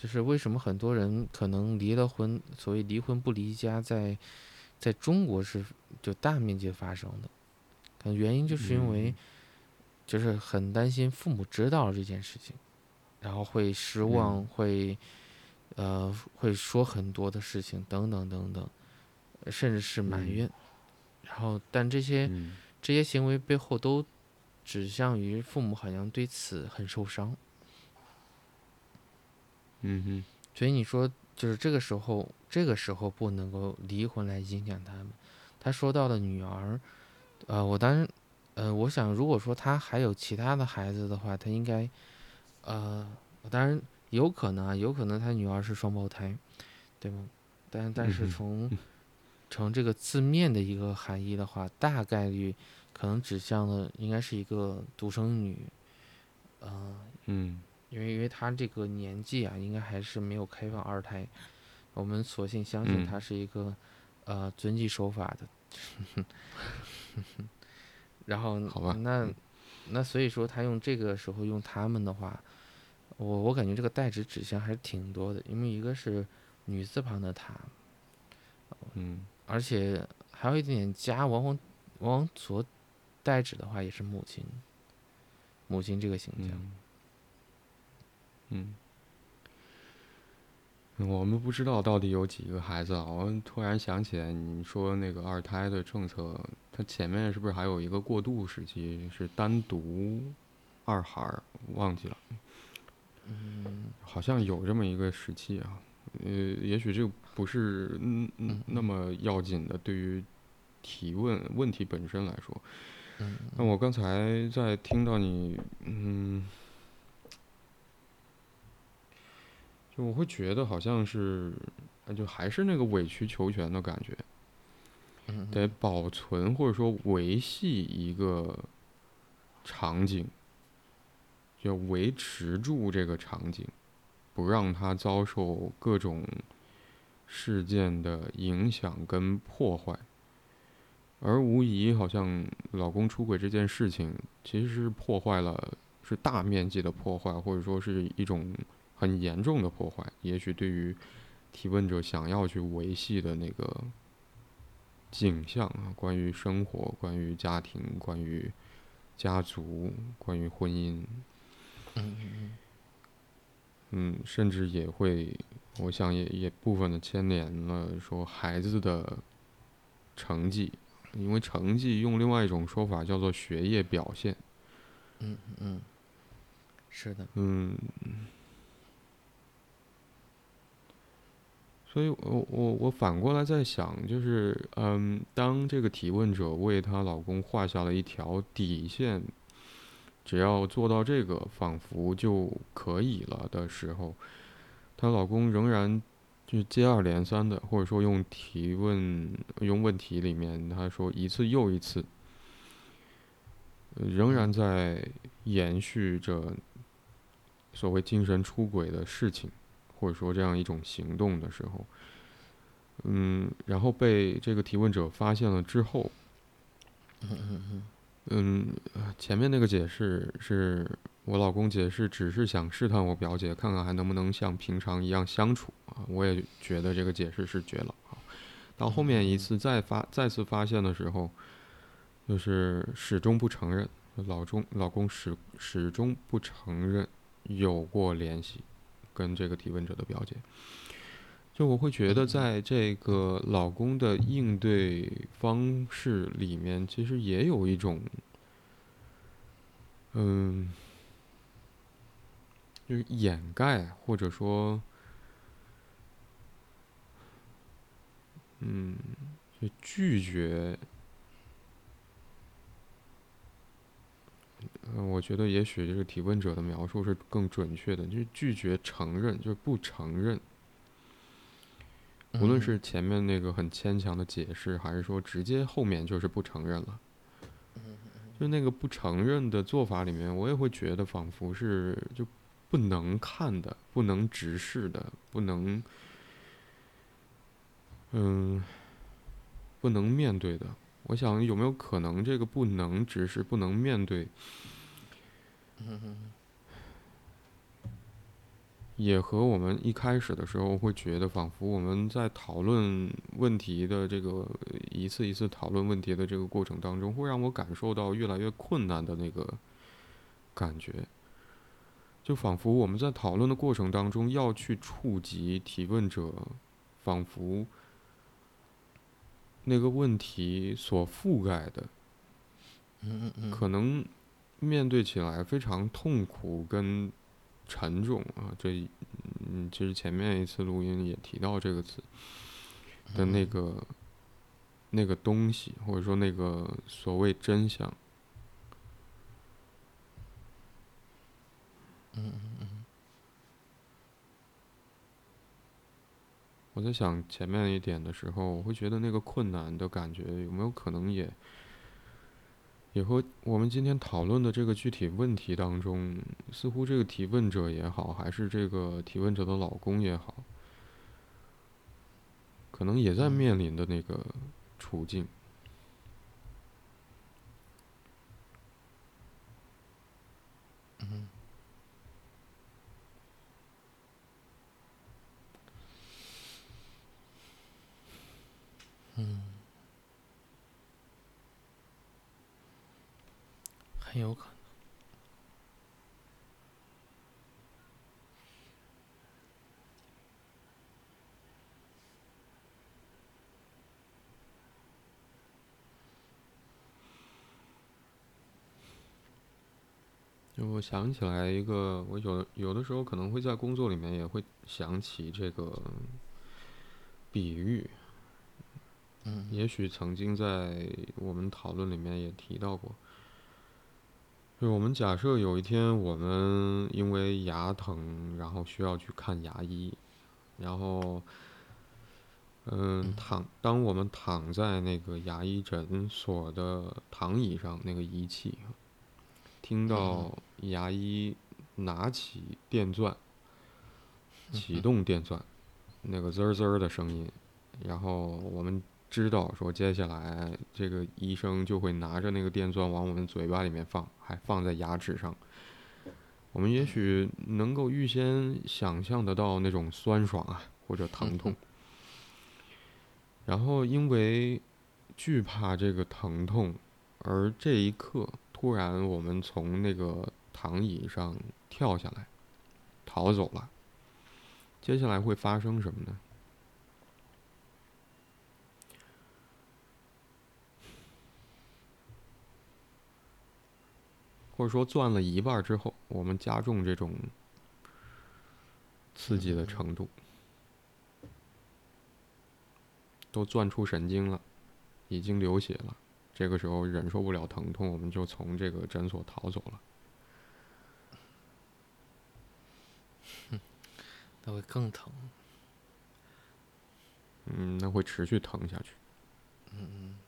就是为什么很多人可能离了婚，所谓离婚不离家，在在中国是就大面积发生的，可能原因就是因为嗯。就是很担心父母知道了这件事情，然后会失望，嗯。会呃会说很多的事情等等等等，甚至是埋嗯。怨，然后但这些嗯。这些行为背后都指向于父母好像对此很受伤。嗯哼所以你说，就是这个时候，这个时候不能够离婚来影响他们。他说到的女儿，呃，我当然，呃，我想如果说他还有其他的孩子的话，他应该，呃，当然有可能啊，有可能他女儿是双胞胎，对吗？但但是从从这个字面的一个含义的话，大概率可能指向的应该是一个独生女，呃，嗯因为因为他这个年纪啊，应该还是没有开放二胎，我们索性相信嗯他是一个、呃遵纪守法的。然后好吧那嗯那所以说他用这个时候用他们的话，我我感觉这个代指指向还是挺多的，因为一个是女字旁的她，嗯而且还有一点点家，往往往往所代指的话也是母亲，母亲这个形象。嗯嗯。我们不知道到底有几个孩子啊！我突然想起来，你说那个二胎的政策，它前面是不是还有一个过渡时期，是单独二孩儿？忘记了，嗯好像有这么一个时期啊。呃，也许这个不是嗯嗯嗯那么要紧的，对于提问问题本身来说。嗯那我刚才在听到你，嗯，就我会觉得好像是，呃就还是那个委曲求全的感觉，嗯得保存或者说维系一个场景，就要维持住这个场景，不让它遭受各种事件的影响跟破坏。而无疑，好像老公出轨这件事情，其实是破坏了是大面积的破坏，或者说是一种很严重的破坏。也许对于提问者想要去维系的那个景象啊，关于生活、关于家庭、关于家族、关于婚姻，嗯嗯嗯，甚至也会，我想也也部分的牵连了说孩子的成绩，因为成绩用另外一种说法叫做学业表现。嗯嗯，是的，嗯，所以我我我反过来在想，就是嗯，当这个提问者为她老公画下了一条底线，只要做到这个，仿佛就可以了的时候，她老公仍然就接二连三的，或者说用提问用问题里面他说一次又一次，仍然在延续着所谓精神出轨的事情，或者说这样一种行动的时候，嗯，然后被这个提问者发现了之后，嗯嗯嗯嗯，前面那个解释是我老公解释，只是想试探我表姐，看看还能不能像平常一样相处啊。我也觉得这个解释是绝了啊。到后面一次再发再次发现的时候，就是始终不承认，老中老公始始终不承认有过联系，跟这个提问者的表姐。就我会觉得，在这个老公的应对方式里面，其实也有一种，嗯，就是掩盖，或者说，嗯，就拒绝。嗯，我觉得也许这个提问者的描述是更准确的，就是拒绝承认，就是不承认。无论是前面那个很牵强的解释，还是说直接后面就是不承认了，就那个不承认的做法里面，我也会觉得仿佛是就不能看的、不能直视的、不能，嗯，不能面对的。我想有没有可能这个不能直视、不能面对，也和我们一开始的时候会觉得，仿佛我们在讨论问题的这个一次一次讨论问题的这个过程当中，会让我感受到越来越困难的那个感觉。就仿佛我们在讨论的过程当中要去触及提问者，仿佛那个问题所覆盖的，可能面对起来非常痛苦跟沉重啊。这，嗯，其实前面一次录音也提到这个词的那个那个东西，或者说那个所谓真相。嗯嗯嗯我在想前面一点的时候，我会觉得那个困难的感觉有没有可能也也和我们今天讨论的这个具体问题当中，似乎这个提问者也好，还是这个提问者的老公也好，可能也在面临的那个处境。嗯嗯，很有可能。就我想起来一个，我有有的时候可能会在工作里面也会想起这个比喻，嗯也许曾经在我们讨论里面也提到过。就是我们假设有一天我们因为牙疼，然后需要去看牙医，然后，嗯，躺，当我们躺在那个牙医诊所的躺椅上，那个仪器，听到牙医拿起电钻，启动电钻，那个滋儿滋儿的声音，然后我们知道说接下来这个医生就会拿着那个电钻往我们嘴巴里面放，还放在牙齿上，我们也许能够预先想象得到那种酸爽啊，或者疼痛，然后因为惧怕这个疼痛，而这一刻突然我们从那个躺椅上跳下来，逃走了。接下来会发生什么呢？或者说，钻了一半之后，我们加重这种刺激的程度，都钻出神经了，已经流血了。这个时候忍受不了疼痛，我们就从这个诊所逃走了。那会更疼。嗯，那会持续疼下去。嗯嗯。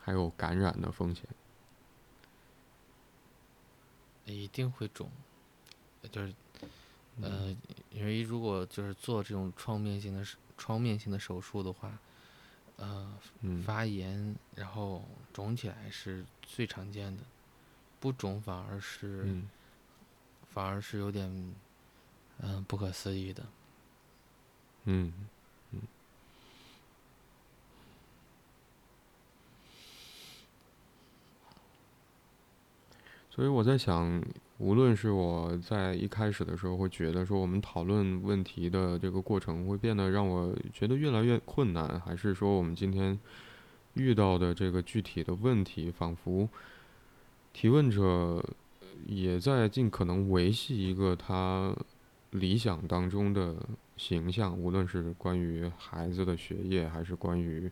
还有感染的风险。一定会肿，就是，呃，因为如果就是做这种创面性的创面性的手术的话，呃，发炎然后肿起来是最常见的，不肿反而是，反而是有点，嗯，不可思议的。嗯。所以我在想，无论是我在一开始的时候会觉得说我们讨论问题的这个过程会变得让我觉得越来越困难，还是说我们今天遇到的这个具体的问题，仿佛提问者也在尽可能维系一个他理想当中的形象，无论是关于孩子的学业，还是关于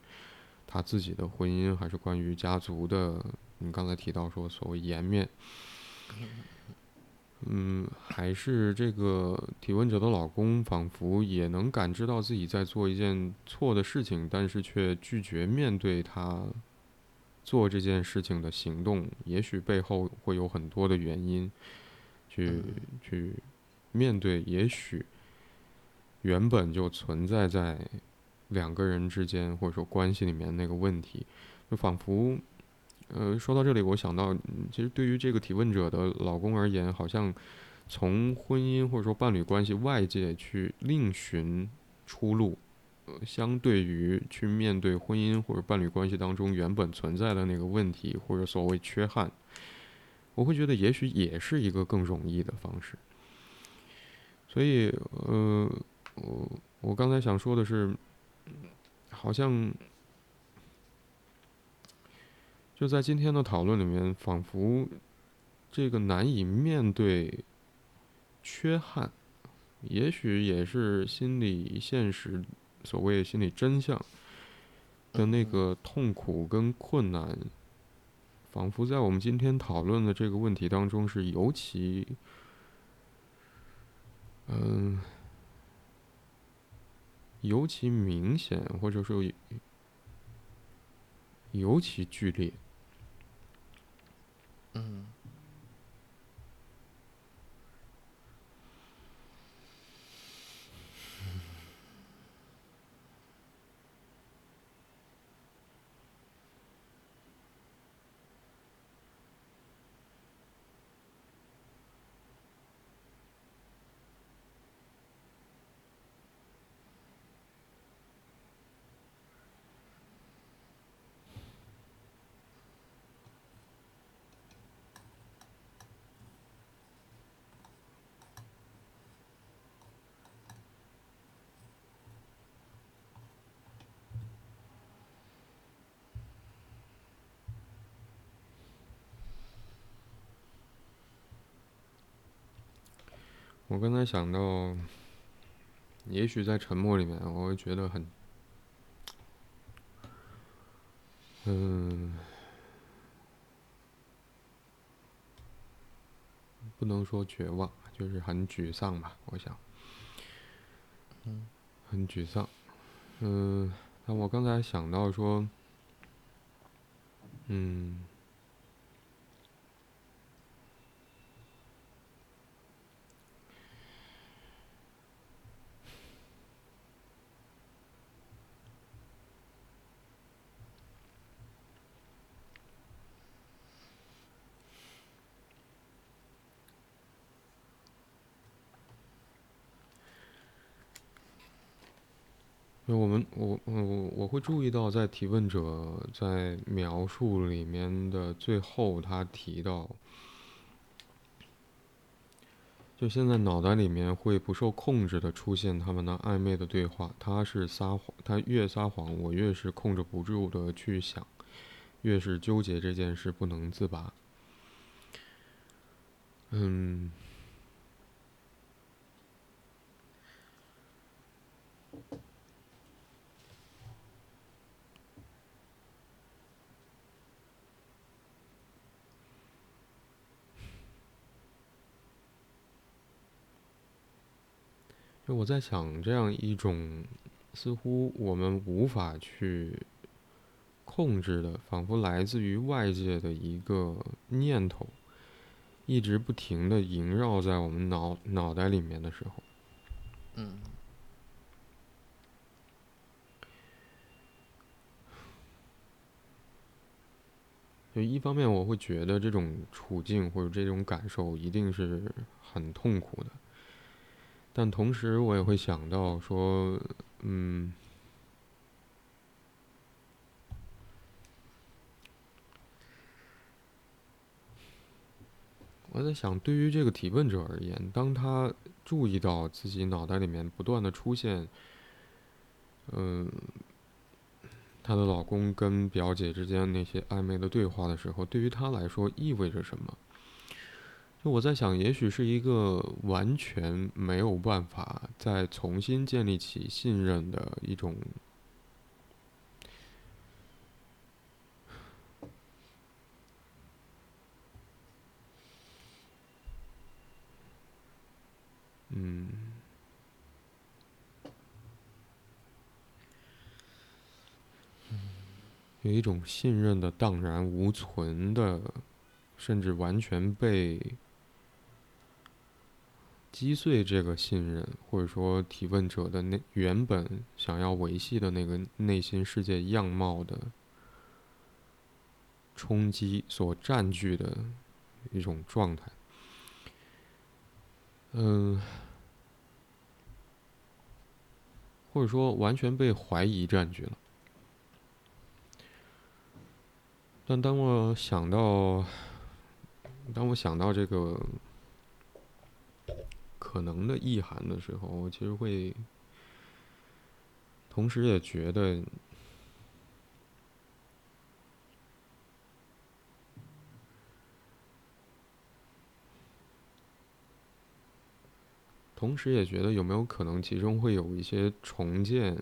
他自己的婚姻，还是关于家族的。你刚才提到说所谓颜面，嗯，还是这个提问者的老公仿佛也能感知到自己在做一件错的事情，但是却拒绝面对他做这件事情的行动。也许背后会有很多的原因，去去面对。也许原本就存在在两个人之间或者说关系里面那个问题，就仿佛。呃，说到这里，我想到，其实对于这个提问者的老公而言，好像从婚姻或者说伴侣关系外界去另寻出路，呃，相对于去面对婚姻或者伴侣关系当中原本存在的那个问题或者所谓缺憾，我会觉得也许也是一个更容易的方式。所以，呃，我我刚才想说的是，好像。就在今天的讨论里面，仿佛这个难以面对缺憾，也许也是心理现实，所谓心理真相的那个痛苦跟困难，仿佛在我们今天讨论的这个问题当中是尤其，嗯，尤其明显，或者说尤其剧烈。嗯。我刚才想到，也许在沉默里面，我会觉得很，嗯，不能说绝望，就是很沮丧吧。我想，嗯，很沮丧。嗯，那我刚才想到说，嗯。就我们我我我会注意到，在提问者在描述里面的最后，他提到，就现在脑袋里面会不受控制的出现他们那暧昧的对话。他是撒谎，他越撒谎，我越是控制不住的去想，越是纠结这件事不能自拔。嗯。就我在想，这样一种似乎我们无法去控制的，仿佛来自于外界的一个念头，一直不停的萦绕在我们脑脑袋里面的时候，嗯，就一方面我会觉得这种处境或者这种感受一定是很痛苦的。但同时，我也会想到说，嗯，我在想，对于这个提问者而言，当他注意到自己脑袋里面不断的出现，嗯，她的老公跟表姐之间那些暧昧的对话的时候，对于她来说意味着什么？就我在想，也许是一个完全没有办法再重新建立起信任的一种，嗯，有一种信任的荡然无存的，甚至完全被。击碎这个信任，或者说提问者的那原本想要维系的那个内心世界样貌的冲击所占据的一种状态，嗯，或者说完全被怀疑占据了。但当我想到，当我想到这个。可能的意涵的时候，我其实会，同时也觉得，同时也觉得有没有可能其中会有一些重建？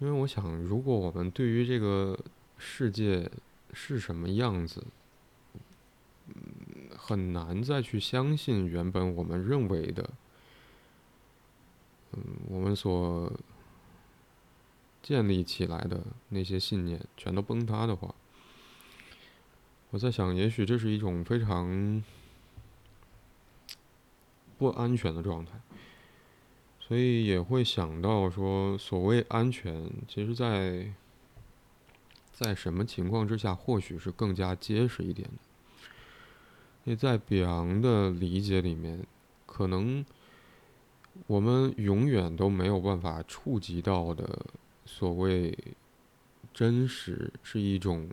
因为我想，如果我们对于这个世界是什么样子。很难再去相信原本我们认为的，嗯，我们所建立起来的那些信念全都崩塌的话，我在想，也许这是一种非常不安全的状态，所以也会想到说，所谓安全，其实在在什么情况之下，或许是更加结实一点的。在比昂的理解里面，可能我们永远都没有办法触及到的所谓真实，是一种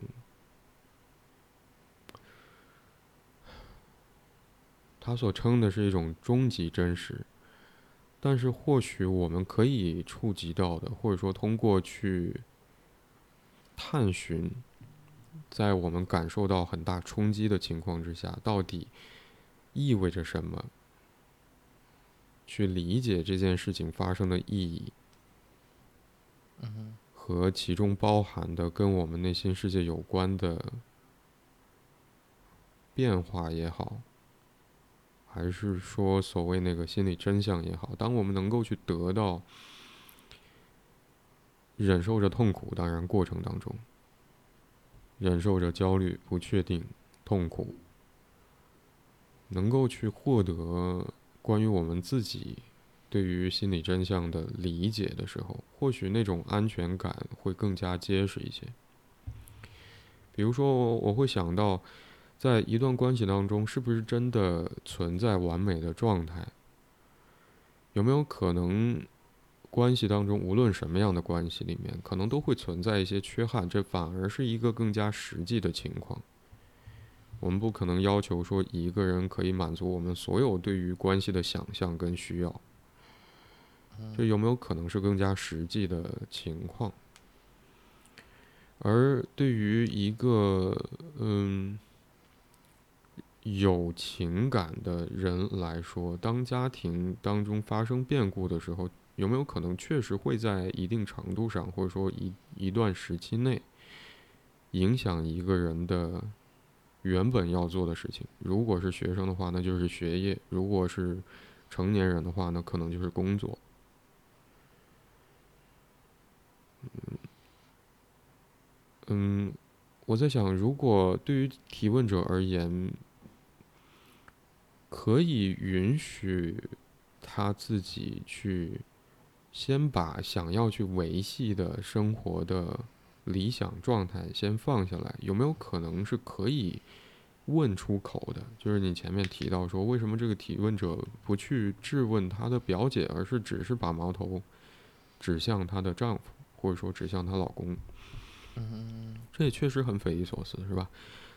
他所称的是一种终极真实。但是，或许我们可以触及到的，或者说通过去探寻。在我们感受到很大冲击的情况之下，到底意味着什么？去理解这件事情发生的意义，和其中包含的跟我们内心世界有关的变化也好，还是说所谓那个心理真相也好，当我们能够去得到，忍受着痛苦，当然过程当中。忍受着焦虑、不确定、痛苦，能够去获得关于我们自己对于心理真相的理解的时候，或许那种安全感会更加结实一些。比如说，我会想到，在一段关系当中，是不是真的存在完美的状态？有没有可能关系当中，无论什么样的关系里面，可能都会存在一些缺憾？这反而是一个更加实际的情况。我们不可能要求说一个人可以满足我们所有对于关系的想象跟需要。这有没有可能是更加实际的情况？而对于一个嗯有情感的人来说，当家庭当中发生变故的时候，有没有可能确实会在一定程度上，或者说一一段时期内，影响一个人的原本要做的事情？如果是学生的话，那就是学业；如果是成年人的话，那可能就是工作。嗯，我在想，如果对于提问者而言，可以允许他自己去先把想要去维系的生活的理想状态先放下来，有没有可能是可以问出口的？就是你前面提到说，为什么这个提问者不去质问他的表姐，而是只是把矛头指向她的丈夫，或者说指向她老公？嗯，这也确实很匪夷所思，是吧？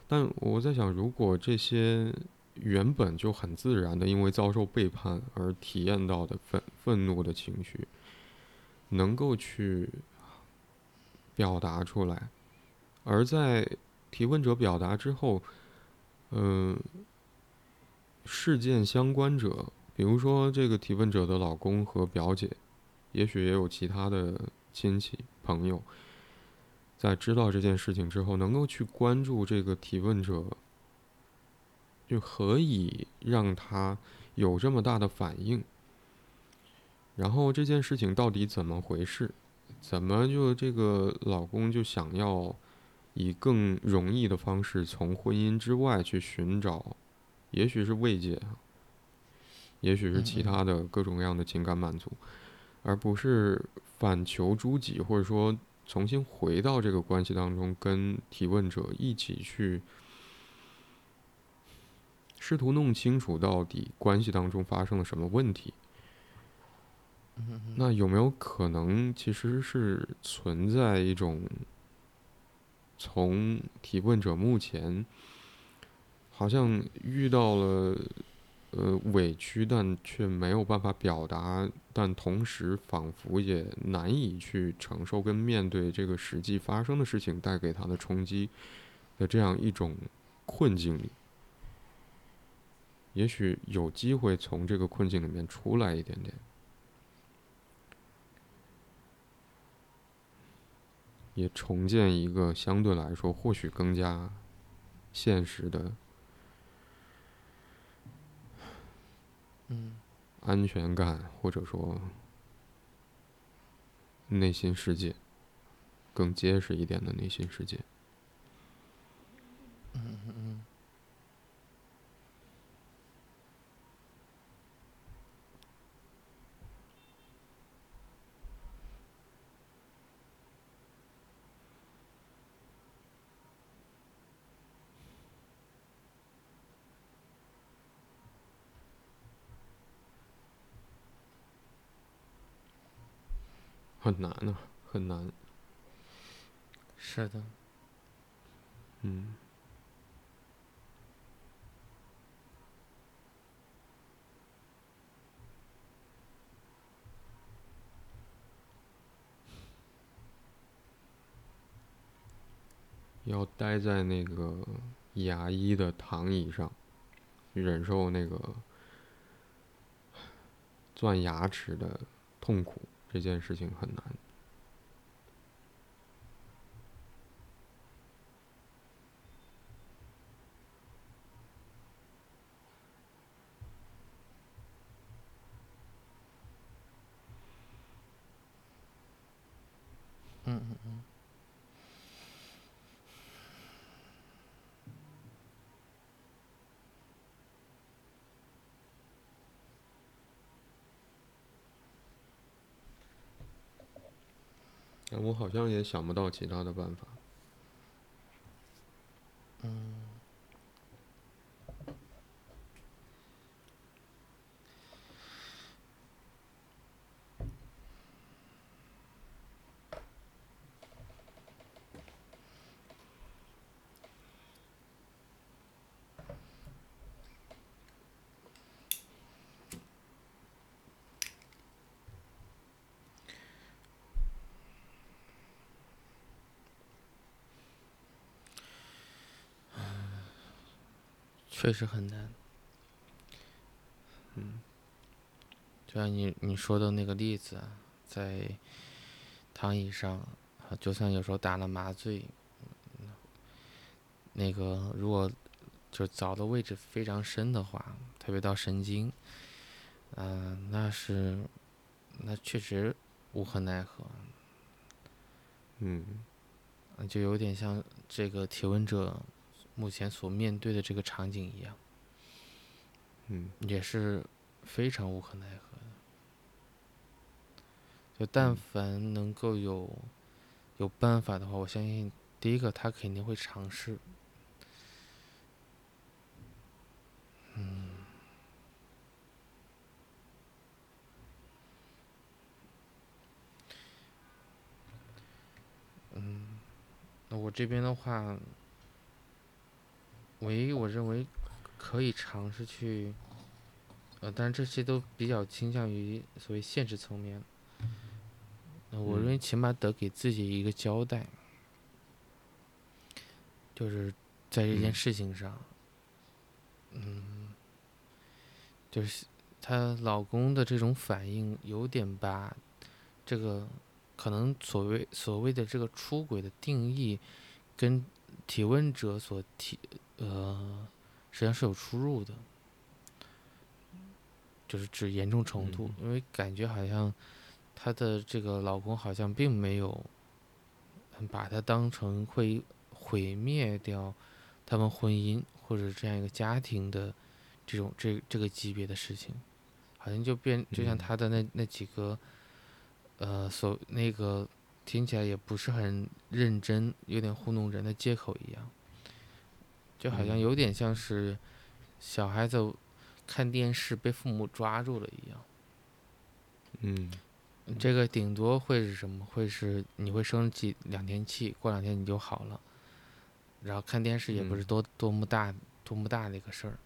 但我在想，如果这些原本就很自然的，因为遭受背叛而体验到的愤愤怒的情绪，能够去表达出来，而在提问者表达之后，嗯，事件相关者，比如说这个提问者的老公和表姐，也许也有其他的亲戚朋友。在知道这件事情之后，能够去关注这个提问者，就可以让他有这么大的反应。然后这件事情到底怎么回事？怎么就这个老公就想要以更容易的方式从婚姻之外去寻找，也许是慰藉，也许是其他的各种各样的情感满足，而不是反求诸己，或者说。重新回到这个关系当中，跟提问者一起去试图弄清楚到底关系当中发生了什么问题。那有没有可能其实是存在一种从提问者目前好像遇到了？呃，委屈，但却没有办法表达，但同时仿佛也难以去承受跟面对这个实际发生的事情带给他的冲击的这样一种困境里，也许有机会从这个困境里面出来一点点，也重建一个相对来说或许更加现实的。嗯，安全感或者说内心世界更结实一点的内心世界。嗯嗯嗯。很难啊，很难。是的。嗯。要待在那个牙医的躺椅上，忍受那个钻牙齿的痛苦。这件事情很难。我好像也想不到其他的办法。确实很难。嗯，就像你你说的那个例子啊，在躺椅上，啊就算有时候打了麻醉，嗯那个如果就凿的位置非常深的话，特别到神经，嗯、那是那确实无可奈何。嗯嗯，就有点像这个提问者目前所面对的这个场景一样，嗯也是非常无可奈何的。就但嗯凡能够有有办法的话，我相信第一个他肯定会尝试。嗯嗯，那我这边的话，唯一我认为可以尝试去，呃，但是这些都比较倾向于所谓现实层面。那我认为嗯。起码得给自己一个交代，就是在这件嗯。事情上，嗯，就是她老公的这种反应有点把这个可能所谓所谓的这个出轨的定义，跟提问者所提呃，实际上是有出入的，就是指严重程度，因为感觉好像她的这个老公好像并没有嗯把她当成会毁灭掉他们婚姻或者这样一个家庭的这种这这个级别的事情，好像就变就像她的那那几个。呃，所那个听起来也不是很认真，有点糊弄人的借口一样，就好像嗯有点像是小孩子看电视被父母抓住了一样。嗯这个顶多会是什么？会是你会生几两天气，过两天你就好了。然后看电视也不是嗯多多么大多么大的一个事儿，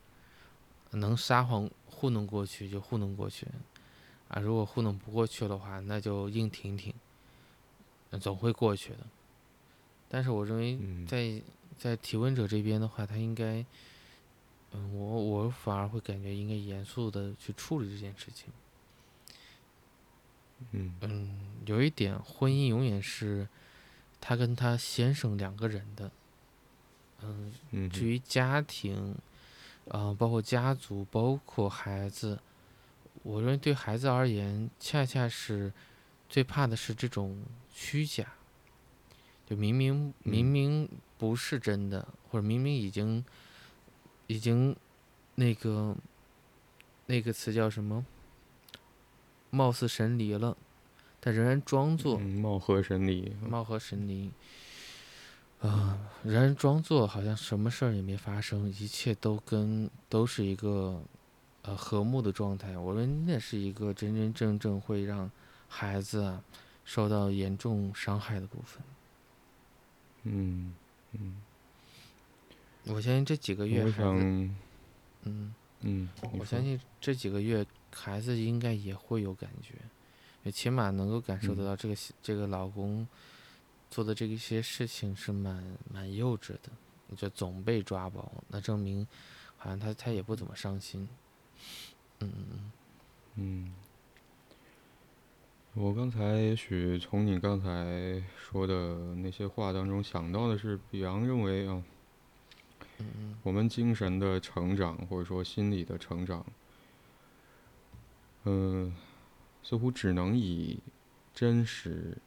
能撒谎糊弄过去就糊弄过去，啊，如果糊弄不过去的话，那就硬挺挺，呃总会过去的。但是我认为嗯在在提问者这边的话，他应该，嗯，我我反而会感觉应该严肃的去处理这件事情。嗯嗯，有一点，婚姻永远是他跟他先生两个人的。嗯，嗯至于家庭，呃，包括家族，包括孩子，我认为对孩子而言，恰恰是最怕的是这种虚假。就明明明嗯明不是真的，或者明明已经已经那个那个词叫什么？貌似神离了，但仍然装作嗯貌合神离，貌合神离，啊、仍然装作好像什么事儿也没发生，一切都跟都是一个呃和睦的状态。我们那是一个真真正正会让孩子啊受到严重伤害的部分。嗯嗯，我相信这几个月孩子，嗯，嗯，我相信这几个月孩子应该也会有感觉，也起码能够感受得嗯。到这个西这个老公做的这一些事情是蛮蛮幼稚的，就总被抓包，那证明好像他他也不怎么伤心。嗯嗯嗯。嗯，我刚才也许从你刚才说的那些话当中想到的是，比昂认为啊，嗯嗯我们精神的成长或者说心理的成长，嗯、似乎只能以真实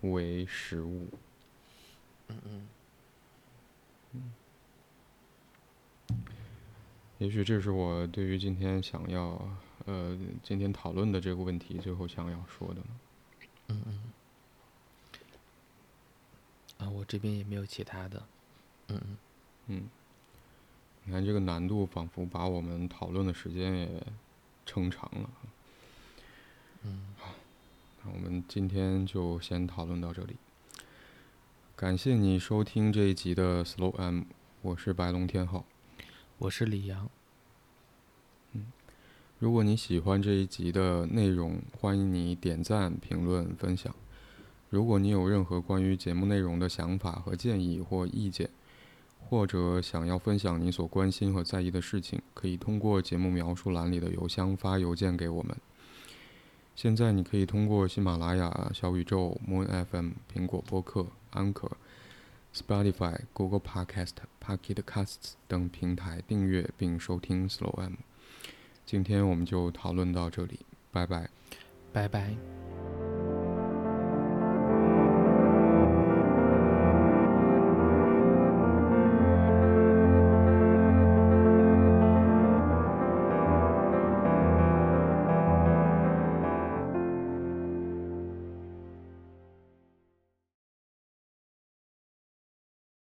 为实物。嗯嗯也许这是我对于今天想要呃今天讨论的这个问题最后想要说的呢。嗯嗯。啊，我这边也没有其他的。嗯嗯嗯，你看这个难度仿佛把我们讨论的时间也撑长了。嗯，好那我们今天就先讨论到这里。感谢你收听这一集的 Slow M，我是白龙天浩。我是李阳。如果你喜欢这一集的内容，欢迎你点赞、评论、分享。如果你有任何关于节目内容的想法和建议或意见，或者想要分享你所关心和在意的事情，可以通过节目描述栏里的邮箱发邮件给我们。现在你可以通过喜马拉雅、小宇宙、Moon FM、苹果播客、Anchor、Spotify、Google Podcast、Pocket Casts 等平台订阅并收听 Slow M。今天我们就讨论到这里，拜拜。拜拜。